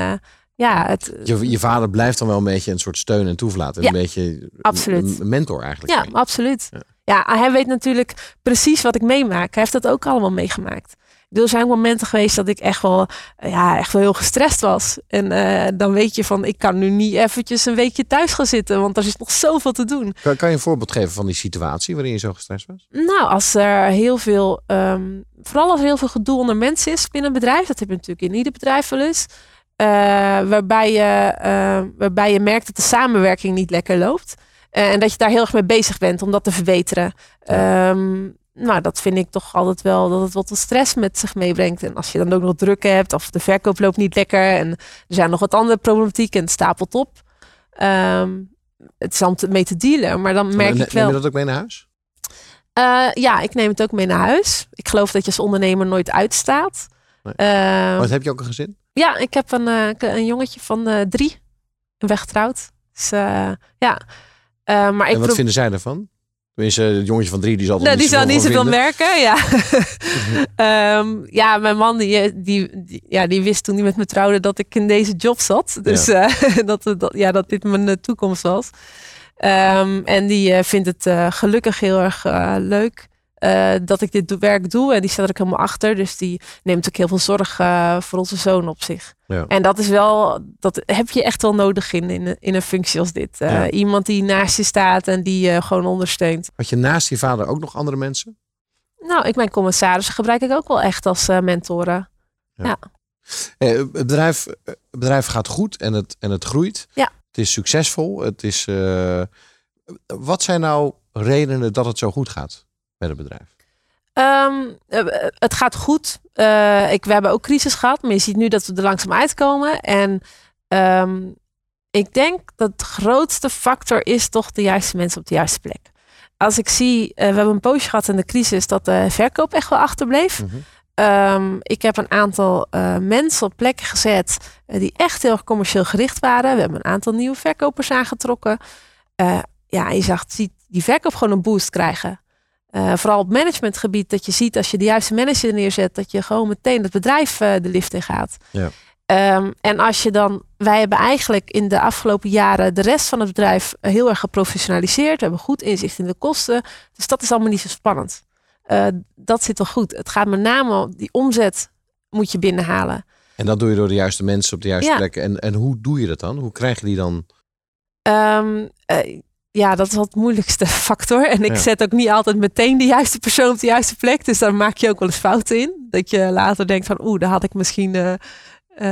ja, het, Je, je vader blijft dan wel een beetje een soort steun en toevlaat. En Ja, een beetje absoluut. een mentor eigenlijk. Ja, absoluut. Ja. hij weet natuurlijk precies wat ik meemaak. Hij heeft dat ook allemaal meegemaakt. er zijn ook momenten geweest dat ik echt wel, eh, ja, echt wel heel gestrest was. En eh, dan weet je van, ik kan nu niet eventjes een weekje thuis gaan zitten, want er is nog zoveel te doen. Kan, kan je een voorbeeld geven van die situatie waarin je zo gestrest was? Nou, als er heel veel, ehm, vooral als er heel veel gedoe onder mensen is binnen een bedrijf, dat heb je natuurlijk in ieder bedrijf wel eens. Eh, waarbij, je, eh, waarbij je merkt dat de samenwerking niet lekker loopt. Eh, en dat je daar heel erg mee bezig bent om dat te verbeteren. Ehm, nou, dat vind ik toch altijd wel dat het wat stress met zich meebrengt. En als je dan ook nog druk hebt of de verkoop loopt niet lekker en er zijn nog wat andere problematiek en het stapelt op. Ehm, het is om te- mee te dealen, maar dan merk ik wel. Neem je dat ook mee naar huis? Ja, ik neem het ook mee naar huis. Ik geloof dat je als ondernemer nooit uitstaat. Nee. Eh, Want heb je ook een gezin? Ja, ik heb een, eh, een jongetje van eh, drie. Een weggetrouwd. Dus eh, ja. Maar ik en wat vinden zij ervan? Tenminste, het jongetje van drie die zal Nee, niet die zal niet zoveel merken, ja. [laughs] Ehm, ja, mijn man die, die, die- ja, die wist toen hij met me trouwde dat ik in deze job zat. Dus Ja. [laughs] dat, dat, ja, dat dit mijn toekomst was. Ehm, en die vindt het gelukkig heel erg leuk eh, dat ik dit werk doe. En die staat er ook helemaal achter. Dus die neemt ook heel veel zorg eh, voor onze zoon op zich. Ja. En dat is wel, dat heb je echt wel nodig in, in, een- in een functie als dit. Eh, Ja. Iemand die naast je staat en die je gewoon ondersteunt. Had je naast je vader ook nog andere mensen? Nou, ik mijn commissarissen gebruik ik ook wel echt als mentoren. Ja. Eh, het, bedrijf, het bedrijf gaat goed en het, en het groeit. Ja. Het is succesvol. Het is, wat zijn nou redenen dat het zo goed gaat met het bedrijf? Ehm, eh, het gaat goed. Eh, ik, we hebben ook crisis gehad, maar je ziet nu dat we er langzaam uitkomen. En ehm, ik denk dat de grootste factor is toch de juiste mensen op de juiste plek. Als ik zie, eh, we hebben een poosje gehad in de crisis dat de verkoop echt wel achterbleef. Ehm, ik heb een aantal mensen op plekken gezet die echt heel commercieel gericht waren. We hebben een aantal nieuwe verkopers aangetrokken. Ja, je zag ziet die verkoop gewoon een boost krijgen. Eh, vooral op managementgebied, dat je ziet als je de juiste manager neerzet, dat je gewoon meteen het bedrijf eh, de lift in gaat. Ja. Ehm, en als je dan, wij hebben eigenlijk in de afgelopen jaren de rest van het bedrijf heel erg geprofessionaliseerd. We hebben goed inzicht in de kosten. Dus dat is allemaal niet zo spannend. Eh, dat zit wel goed. Het gaat met name om die omzet moet je binnenhalen. En dat doe je door de juiste mensen op de juiste Ja. plekken. En, en hoe doe je dat dan? Hoe krijg je die dan? Ehm, eh, ja, dat is wel het moeilijkste [laughs] factor. En ik Ja. zet ook niet altijd meteen de juiste persoon op de juiste plek. Dus daar maak je ook wel eens fouten in. Dat je later denkt van oeh, daar had ik misschien eh,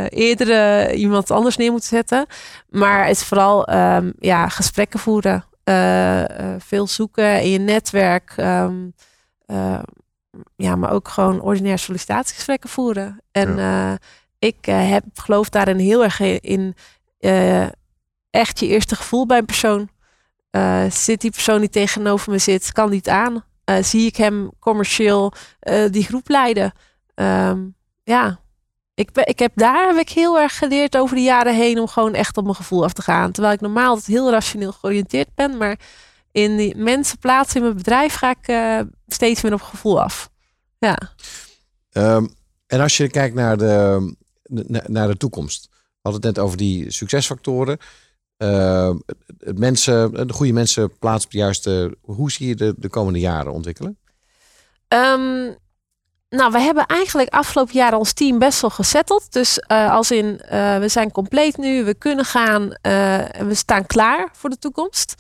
eerder eh, iemand anders neer moeten zetten. Maar het is vooral ehm, ja, gesprekken voeren. Veel zoeken in je netwerk. ehm, eh, ja, maar ook gewoon ordinair sollicitatiegesprekken voeren. En ik heb, geloof daarin heel erg in echt je eerste gevoel bij een persoon. Eh, zit die persoon die tegenover me zit, kan niet aan? Eh, zie ik hem commercieel eh, die groep leiden? Ehm, ja, ik, ik heb daar heb ik heel erg geleerd over de jaren heen om gewoon echt op mijn gevoel af te gaan. Terwijl ik normaal heel rationeel georiënteerd ben, maar in die mensen plaatsen in mijn bedrijf ga ik steeds meer op gevoel af. Ja. Ehm, en als je kijkt naar de, na- naar de toekomst. We hadden het net over die succesfactoren. Ehm, mensen, de goede mensen plaatsen op de juiste. Hoe zie je de, de komende jaren ontwikkelen? Ehm, nou, we hebben eigenlijk afgelopen jaren ons team best wel gezetteld. Dus eh, als in, eh, we zijn compleet nu, we kunnen gaan eh, en we staan klaar voor de toekomst.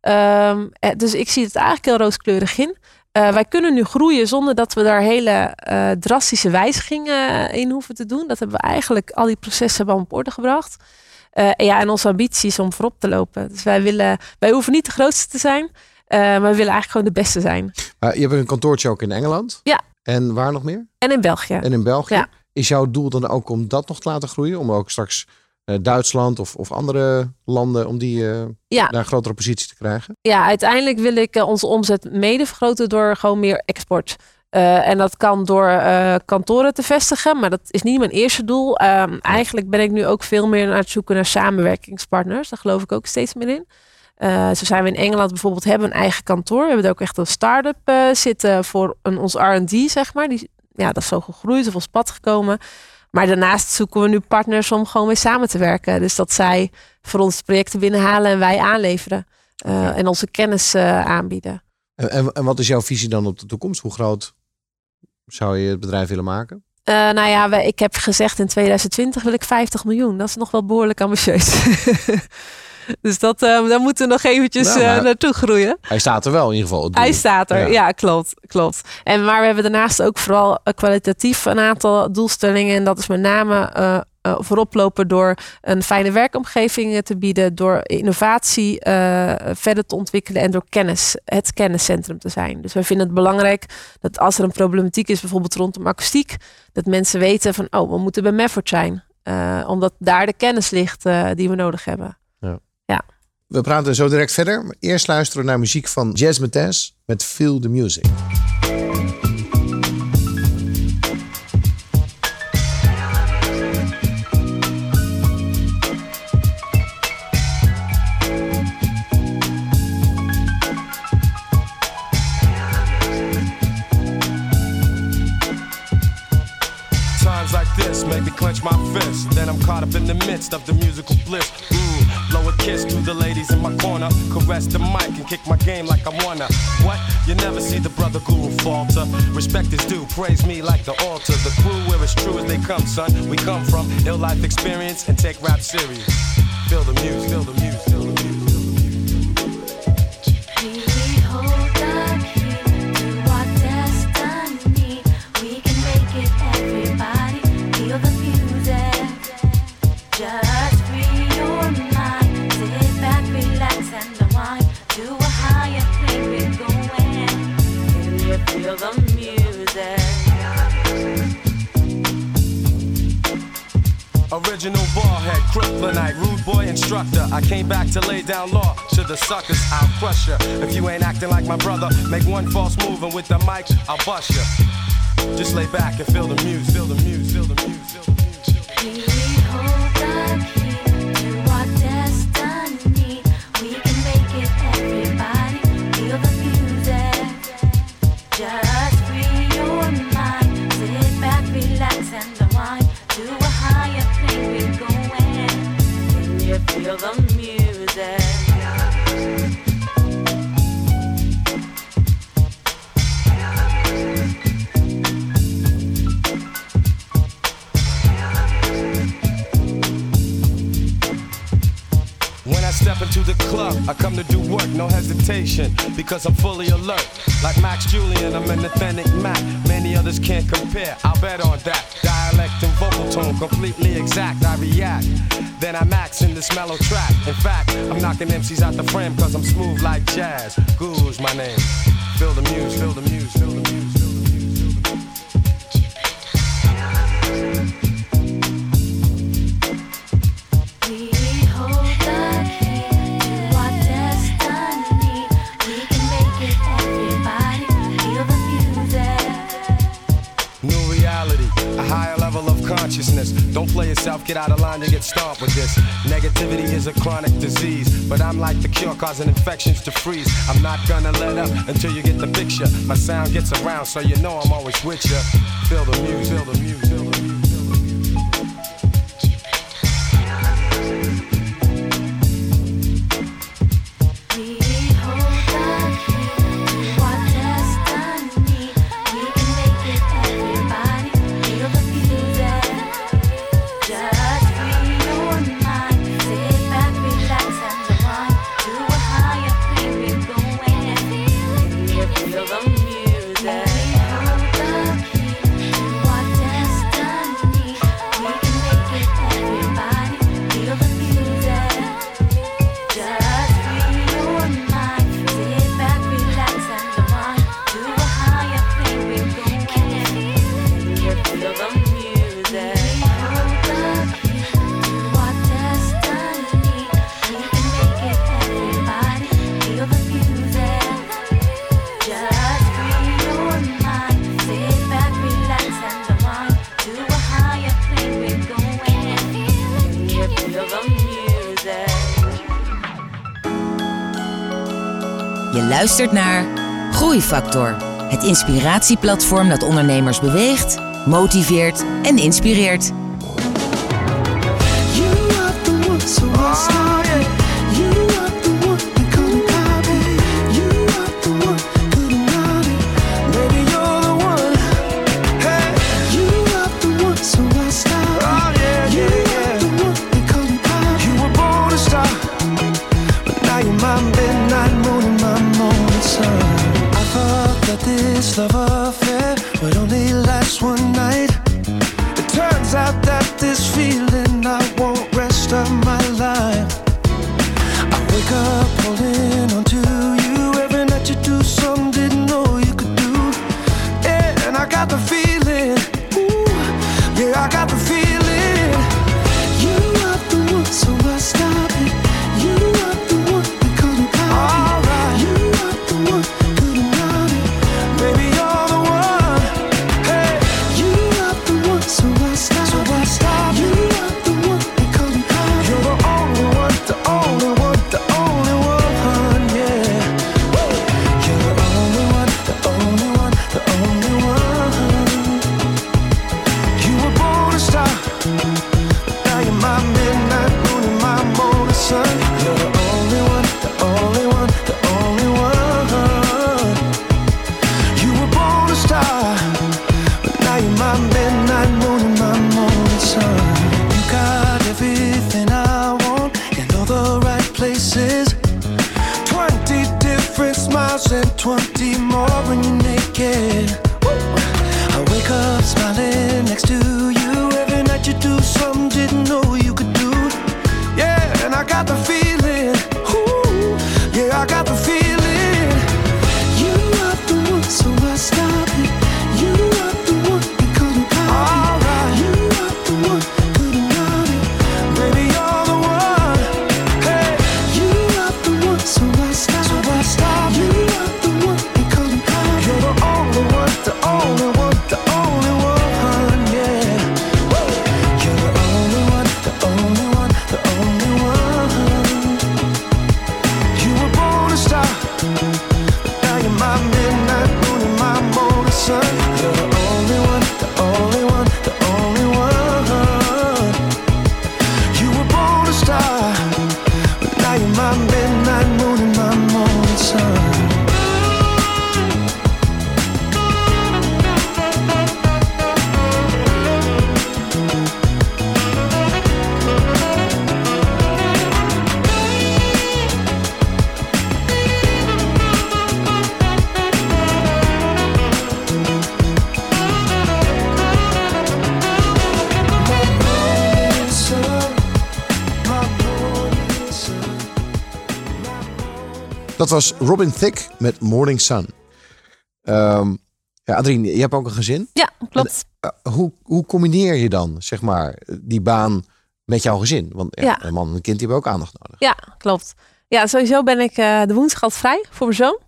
Ehm, eh, dus ik zie het eigenlijk heel rooskleurig in. Wij kunnen nu groeien zonder dat we daar hele drastische wijzigingen in hoeven te doen. Dat hebben we eigenlijk, al die processen hebben op orde gebracht. Eh, ja, en onze ambitie is om voorop te lopen. Dus wij willen, wij hoeven niet de grootste te zijn, eh, maar we willen eigenlijk gewoon de beste zijn. Maar je hebt een kantoortje ook in Engeland. Ja. En waar nog meer? En in België. En in België. Ja. Is jouw doel dan ook om dat nog te laten groeien? Om ook straks eh, Duitsland of, of andere landen, om die Ja. naar een grotere positie te krijgen? Ja, uiteindelijk wil ik onze omzet mede vergroten door gewoon meer export. Eh, en dat kan door eh, kantoren te vestigen, maar dat is niet mijn eerste doel. Ehm, eigenlijk ben ik nu ook veel meer aan het zoeken naar samenwerkingspartners. Daar geloof ik ook steeds meer in. Eh, zo zijn we in Engeland bijvoorbeeld, hebben een eigen kantoor. We hebben er ook echt een start-up zitten voor een, ons R&D, zeg maar. Die, ja, dat is zo gegroeid of op pad gekomen. Maar daarnaast zoeken we nu partners om gewoon mee samen te werken. Dus dat zij voor ons projecten binnenhalen en wij aanleveren. En onze kennis aanbieden. En, en, en wat is jouw visie dan op de toekomst? Hoe groot zou je het bedrijf willen maken? Eh, nou ja, ik heb gezegd in 2020 wil ik 50 miljoen. Dat is nog wel behoorlijk ambitieus. [laughs] dus dat, eh, daar moeten we nog eventjes Nou, eh, naartoe groeien. Hij staat er wel in ieder geval. Hij staat er, ja. klopt, klopt. En maar we hebben daarnaast ook vooral kwalitatief een aantal doelstellingen. En dat is met name eh, eh, voorop lopen door een fijne werkomgeving eh, te bieden, door innovatie eh, verder te ontwikkelen en door kennis, het kenniscentrum te zijn. Dus wij vinden het belangrijk dat als er een problematiek is, bijvoorbeeld rondom akoestiek, dat mensen weten van, oh, we moeten bij Mefford zijn. Eh, omdat daar de kennis ligt eh, die we nodig hebben. We praten zo direct verder. Maar eerst luisteren we naar muziek van Jazz Matez met Feel the Music. Clench my fist. Then I'm caught up in the midst of the musical bliss. Mm, blow a kiss to the ladies in my corner. Caress the mic and kick my game like I wanna. What? You never see the brother guru falter. Respect is due, praise me like the altar. The crew where it's true as they come, son. We come from ill life experience and take rap serious. Feel the music, feel the music, feel the music. Instructor. I came back to lay down law to the suckers. I'll crush ya. If you ain't acting like my brother, make one false move and with the mic, I'll bust ya. Just lay back and feel the music, feel the music, feel the music, feel the music. Because I'm fully alert. Like Max Julian, I'm an authentic Mac. Many others can't compare, I'll bet on that. Dialect and vocal tone, completely exact, I react. Then I max in this mellow track. In fact, I'm knocking MCs out the frame, cause I'm smooth like jazz. Guru's my name. Feel the muse, feel the muse, feel the muse, the muse, get out of line, you get stomped with this. Negativity is a chronic disease, but I'm like the cure, causing infections to freeze. I'm not gonna let up until you get the picture. My sound gets around, so you know I'm always with you. Feel the music, feel the music, luistert naar Groeifactor. Het inspiratieplatform dat ondernemers beweegt, motiveert en inspireert. Places. Twenty different smiles and twenty more when you're naked. I wake up smiling next to you every night. You do something didn't know you could do. Yeah, and I got the feeling. Dat was Robin Thicke met Morning Sun. Ehm ja, Adrien, je hebt ook een gezin. Ja, klopt. En, eh, hoe, hoe combineer je dan, zeg maar, die baan met jouw gezin? Want ja, Ja. een man en een kind die hebben ook aandacht nodig. Ja, klopt. Ja, sowieso ben ik eh, de woensdag altijd vrij voor mijn zoon.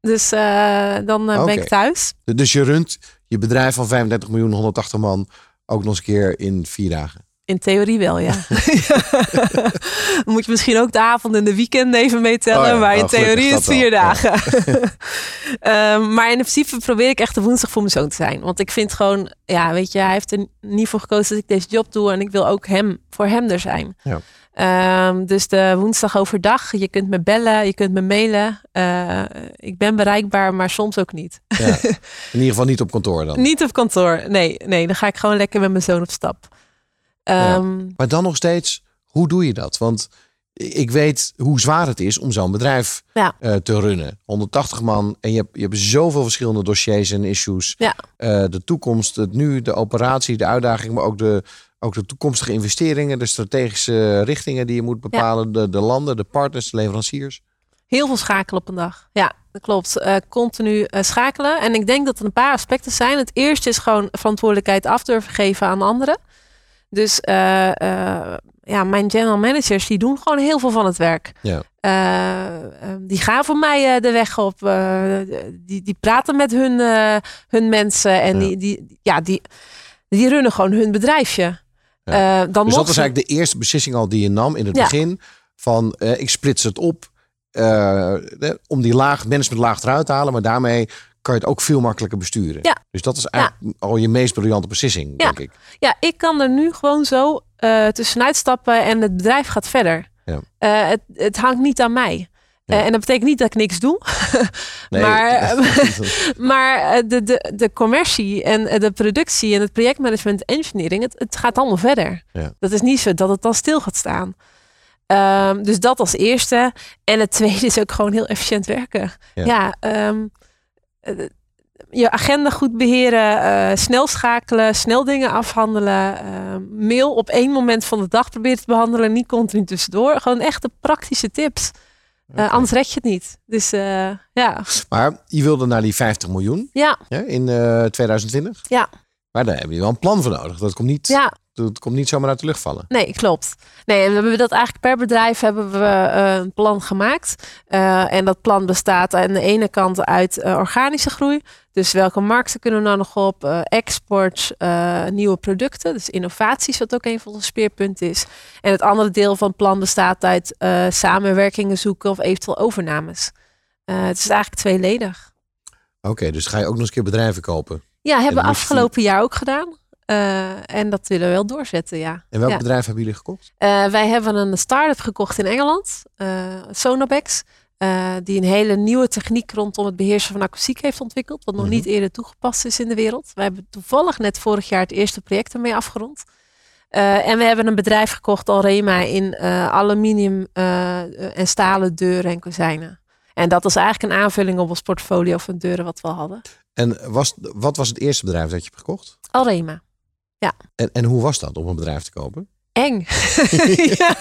Dus eh, dan ben ik thuis. Dus je runt je bedrijf van 35 miljoen, 180 man ook nog eens een keer in vier dagen. In theorie wel, ja. [laughs] Dan moet je misschien ook de avond en de weekend even meetellen. Oh ja, maar in gelukkig theorie is het vier wel, ja. dagen. [laughs] Ehm, maar in principe probeer ik echt de woensdag voor mijn zoon te zijn. Want ik vind gewoon, ja, weet je, hij heeft er niet voor gekozen dat ik deze job doe. En ik wil ook hem, voor hem er zijn. Ja. Ehm, dus de woensdag overdag, je kunt me bellen, je kunt me mailen. Eh, ik ben bereikbaar, maar soms ook niet. Ja. [laughs] In ieder geval niet op kantoor dan. Niet op kantoor. Nee, nee, dan ga ik gewoon lekker met mijn zoon op stap. Ja. Ehm, Maar dan nog steeds, hoe doe je dat? Want ik weet hoe zwaar het is om zo'n bedrijf Ja. eh, te runnen. 180 man en je hebt, je hebt zoveel verschillende dossiers en issues. Ja. Eh, de toekomst, het nu, de operatie, de uitdaging, maar ook de, ook de toekomstige investeringen, de strategische richtingen die je moet bepalen, de, de landen, de partners, de leveranciers. Heel veel schakelen op een dag. Ja, dat klopt. Eh, continu schakelen. En ik denk dat er een paar aspecten zijn. Het eerste is gewoon verantwoordelijkheid af durven geven aan anderen. Dus eh, eh, ja, mijn general managers die doen gewoon heel veel van het werk. Ja. Eh, eh, die gaan voor mij de weg op. die, die praten met hun, hun mensen. En Ja. Die, die, ja, die, die runnen gewoon hun bedrijfje. Dan dus dat was eigenlijk de eerste beslissing al die je nam in het Ja. begin. Van ik splits het op om die laag, management laag eruit te halen. Maar daarmee kan je het ook veel makkelijker besturen. Ja. Dus dat is eigenlijk al je meest briljante beslissing, Ja. denk ik. Ja, ik kan er nu gewoon zo eh tussenuit stappen en het bedrijf gaat verder. Ja. Eh, het, het hangt niet aan mij. Eh, en dat betekent niet dat ik niks doe. [laughs] Nee, maar [laughs] [laughs] maar de, de, de commercie en de productie en het projectmanagement engineering, het, het gaat allemaal verder. Ja. Dat is niet zo dat het dan stil gaat staan. Ehm, dus dat als eerste. En het tweede is ook gewoon heel efficiënt werken. Ja. Ja, ehm, eh, je agenda goed beheren, eh, snel schakelen, snel dingen afhandelen. eh, mail op één moment van de dag proberen te behandelen, niet continu tussendoor. Gewoon echt de praktische tips. Eh, anders red je het niet. Dus eh, ja. Maar je wilde naar die 50 miljoen Ja, in eh 2020. ja, Maar daar hebben jullie wel een plan voor nodig. Dat komt niet, ja. Dat komt niet zomaar uit de lucht vallen. Nee, klopt. Nee, we hebben dat eigenlijk per bedrijf hebben we eh, een plan gemaakt. Eh, en dat plan bestaat aan de ene kant uit eh, organische groei. Dus welke markten kunnen we nou nog op? Eh, export, nieuwe producten. Dus innovaties, wat ook een van onze speerpunten is. En het andere deel van het plan bestaat uit samenwerkingen zoeken of eventueel overnames. Het is eigenlijk tweeledig. Oké, dus ga je ook nog eens een keer bedrijven kopen. Ja, hebben we afgelopen jaar ook gedaan. Eh, en dat willen we wel doorzetten, ja. En welk Ja. bedrijf hebben jullie gekocht? Eh, wij hebben een start-up gekocht in Engeland, eh, Sonobex, die een hele nieuwe techniek rondom het beheersen van akoestiek heeft ontwikkeld, wat nog Mhm. niet eerder toegepast is in de wereld. Wij hebben toevallig net vorig jaar het eerste project ermee afgerond. En we hebben een bedrijf gekocht, Alrema, in aluminium en stalen deuren en kozijnen. En dat is eigenlijk een aanvulling op ons portfolio van deuren wat we al hadden. En was, wat was het eerste bedrijf dat je hebt gekocht? Alrema. Ja. En, en hoe was dat om een bedrijf te kopen? eng. [laughs] Ja.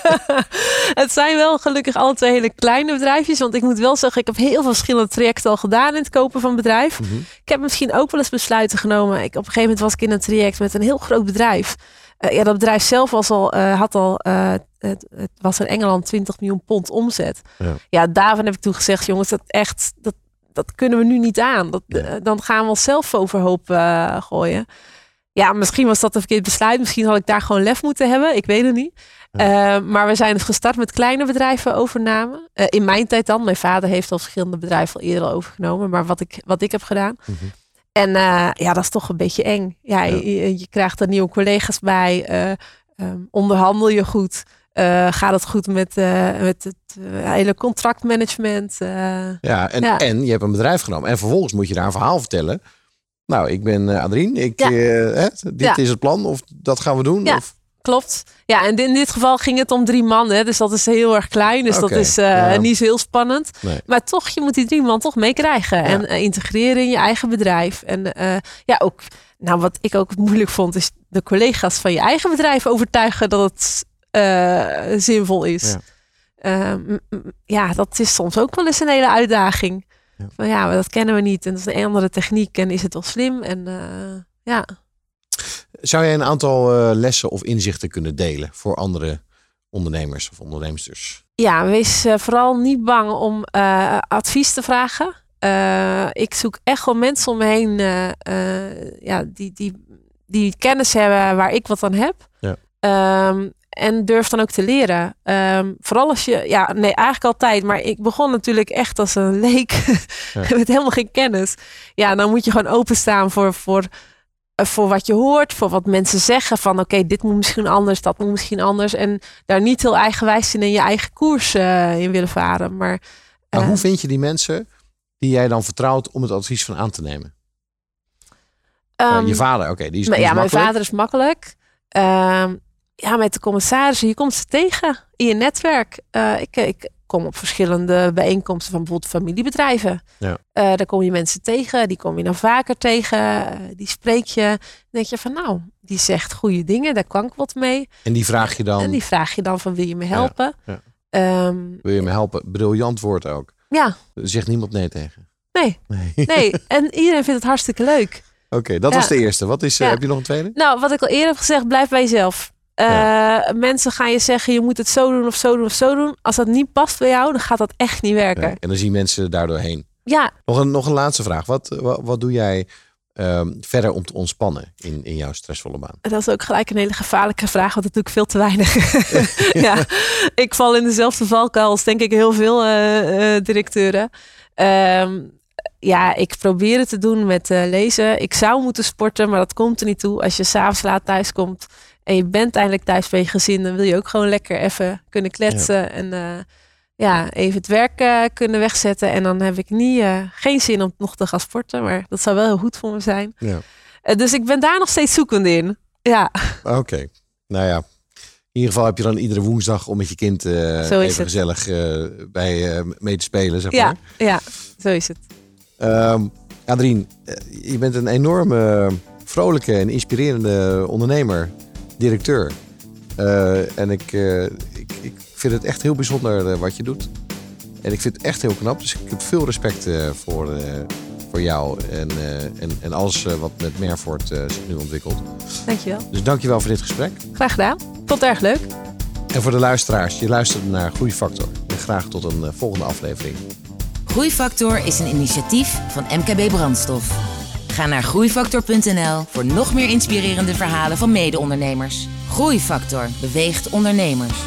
Het zijn wel gelukkig alle twee hele kleine bedrijfjes. Want ik moet wel zeggen, ik heb heel veel verschillende trajecten al gedaan in het kopen van bedrijf. Ik heb misschien ook wel eens besluiten genomen. Ik, op een gegeven moment was ik in een traject met een heel groot bedrijf. Eh, ja, dat bedrijf zelf was al, eh, had al, eh, het, het was in Engeland 20 miljoen pond omzet. Ja. Ja, daarvan heb ik toen gezegd, jongens, dat echt, dat, dat kunnen we nu niet aan. Dat, dan gaan we onszelf overhoop gooien. Ja, misschien was dat een verkeerd besluit. Misschien had ik daar gewoon lef moeten hebben. Ik weet het niet. Eh, maar we zijn dus gestart met kleine bedrijven overname. Eh, in mijn tijd dan. Mijn vader heeft al verschillende bedrijven al eerder overgenomen. Maar wat ik, wat ik heb gedaan. En eh, ja, dat is toch een beetje eng. Ja, Je, je- je krijgt er nieuwe collega's bij. eh, ehm, onderhandel je goed. Gaat het goed met, met het hele contractmanagement? Ja en, Ja. en je hebt een bedrijf genomen. En vervolgens moet je daar een verhaal vertellen. Nou, ik ben eh, Adrien. Ik, Ja. eh, hè, dit Ja. is het plan. Of dat gaan we doen. Ja, Of, klopt. Ja, en in dit geval ging het om drie man. Hè, dus dat is heel erg klein. Dus dat is eh, ja. niet zo heel spannend. Nee. Maar toch, je moet die drie man toch meekrijgen. En integreren in je eigen bedrijf. En ja, ook, nou wat ik ook moeilijk vond, is de collega's van je eigen bedrijf overtuigen dat het zinvol is. Ja. Ja. m- m- ja, dat is soms ook wel eens een hele uitdaging. Van ja, maar dat kennen we niet. En dat is een andere techniek. En is het wel slim? En eh, ja. Zou jij een aantal eh, lessen of inzichten kunnen delen voor andere ondernemers of onderneemsters? Ja, wees eh, vooral niet bang om advies te vragen. Ik zoek echt wel mensen om me heen ja, die, die, die kennis hebben waar ik wat aan heb. Ja. Ehm, en durf dan ook te leren. Ehm, vooral als je, ja, nee, eigenlijk altijd. Maar ik begon natuurlijk echt als een leek [laughs] Ja. met helemaal geen kennis. Ja, dan moet je gewoon openstaan voor, voor, eh, voor wat je hoort, voor wat mensen zeggen. Van oké, dit moet misschien anders, dat moet misschien anders. En daar niet heel eigenwijs in en je eigen koers eh, in willen varen. Maar Maar eh, hoe vind je die mensen die jij dan vertrouwt om het advies van aan te nemen? Ja, ehm, je vader, oké, die is, maar die ja, is mijn makkelijk. vader is makkelijk. Ja, met de commissarissen, je komt ze tegen in je netwerk. Eh, ik, ik kom op verschillende bijeenkomsten van bijvoorbeeld familiebedrijven. Ja. Eh, daar kom je mensen tegen, die kom je dan vaker tegen. eh, die spreek je. Dan denk je van nou, die zegt goede dingen, daar kan ik wat mee. En die vraag je dan, En die vraag je dan van wil je me helpen? ja. Ehm, wil je me helpen? Briljant woord ook. ja, zegt niemand nee tegen. nee. Nee. Nee, en iedereen vindt het hartstikke leuk. Oké, dat was de eerste. Wat is, eh, heb je nog een tweede? Nou, wat ik al eerder heb gezegd, blijf bij jezelf. Eh, Mensen gaan je zeggen, je moet het zo doen of zo doen of zo doen. Als dat niet past bij jou, dan gaat dat echt niet werken. Nee. En dan zien mensen daardoor heen. Ja, Nog een, nog een laatste vraag. Wat, wat, wat doe jij ehm, verder om te ontspannen in, in jouw stressvolle baan? dat is ook gelijk een hele gevaarlijke vraag, want dat doe ik veel te weinig. [laughs] [laughs] ja, ik val in dezelfde valkuil als denk ik heel veel eh, eh, directeuren. Ehm, ja, ik probeer het te doen met lezen. Ik zou moeten sporten, maar dat komt er niet toe. Als je s'avonds laat thuis komt en je bent eindelijk thuis bij je gezin, dan wil je ook gewoon lekker even kunnen kletsen en eh, ja, even het werk eh, kunnen wegzetten. En dan heb ik niet, eh, geen zin om nog te gaan sporten, maar dat zou wel heel goed voor me zijn. Ja. Dus ik ben daar nog steeds zoekende in. Ja, Oké. Nou ja. In ieder geval heb je dan iedere woensdag om met je kind even het. gezellig bij mee te spelen, zeg ja, maar. ja, zo is het. Ehm, Adrien, je bent een enorme vrolijke en inspirerende ondernemer, directeur. Eh, en ik, eh, ik, ik vind het echt heel bijzonder eh, wat je doet. En ik vind het echt heel knap. Dus ik heb veel respect eh, voor, eh, voor jou en, eh, en, en alles wat met Merfort eh, zich nu ontwikkelt. Dankjewel. Dus dankjewel voor dit gesprek. Graag gedaan. Vond het erg leuk. En voor de luisteraars, je luisterde naar Groeifactor. En graag tot een volgende aflevering. Groeifactor is een initiatief van MKB Brandstof. Ga naar groeifactor.nl voor nog meer inspirerende verhalen van mede-ondernemers. Groeifactor beweegt ondernemers.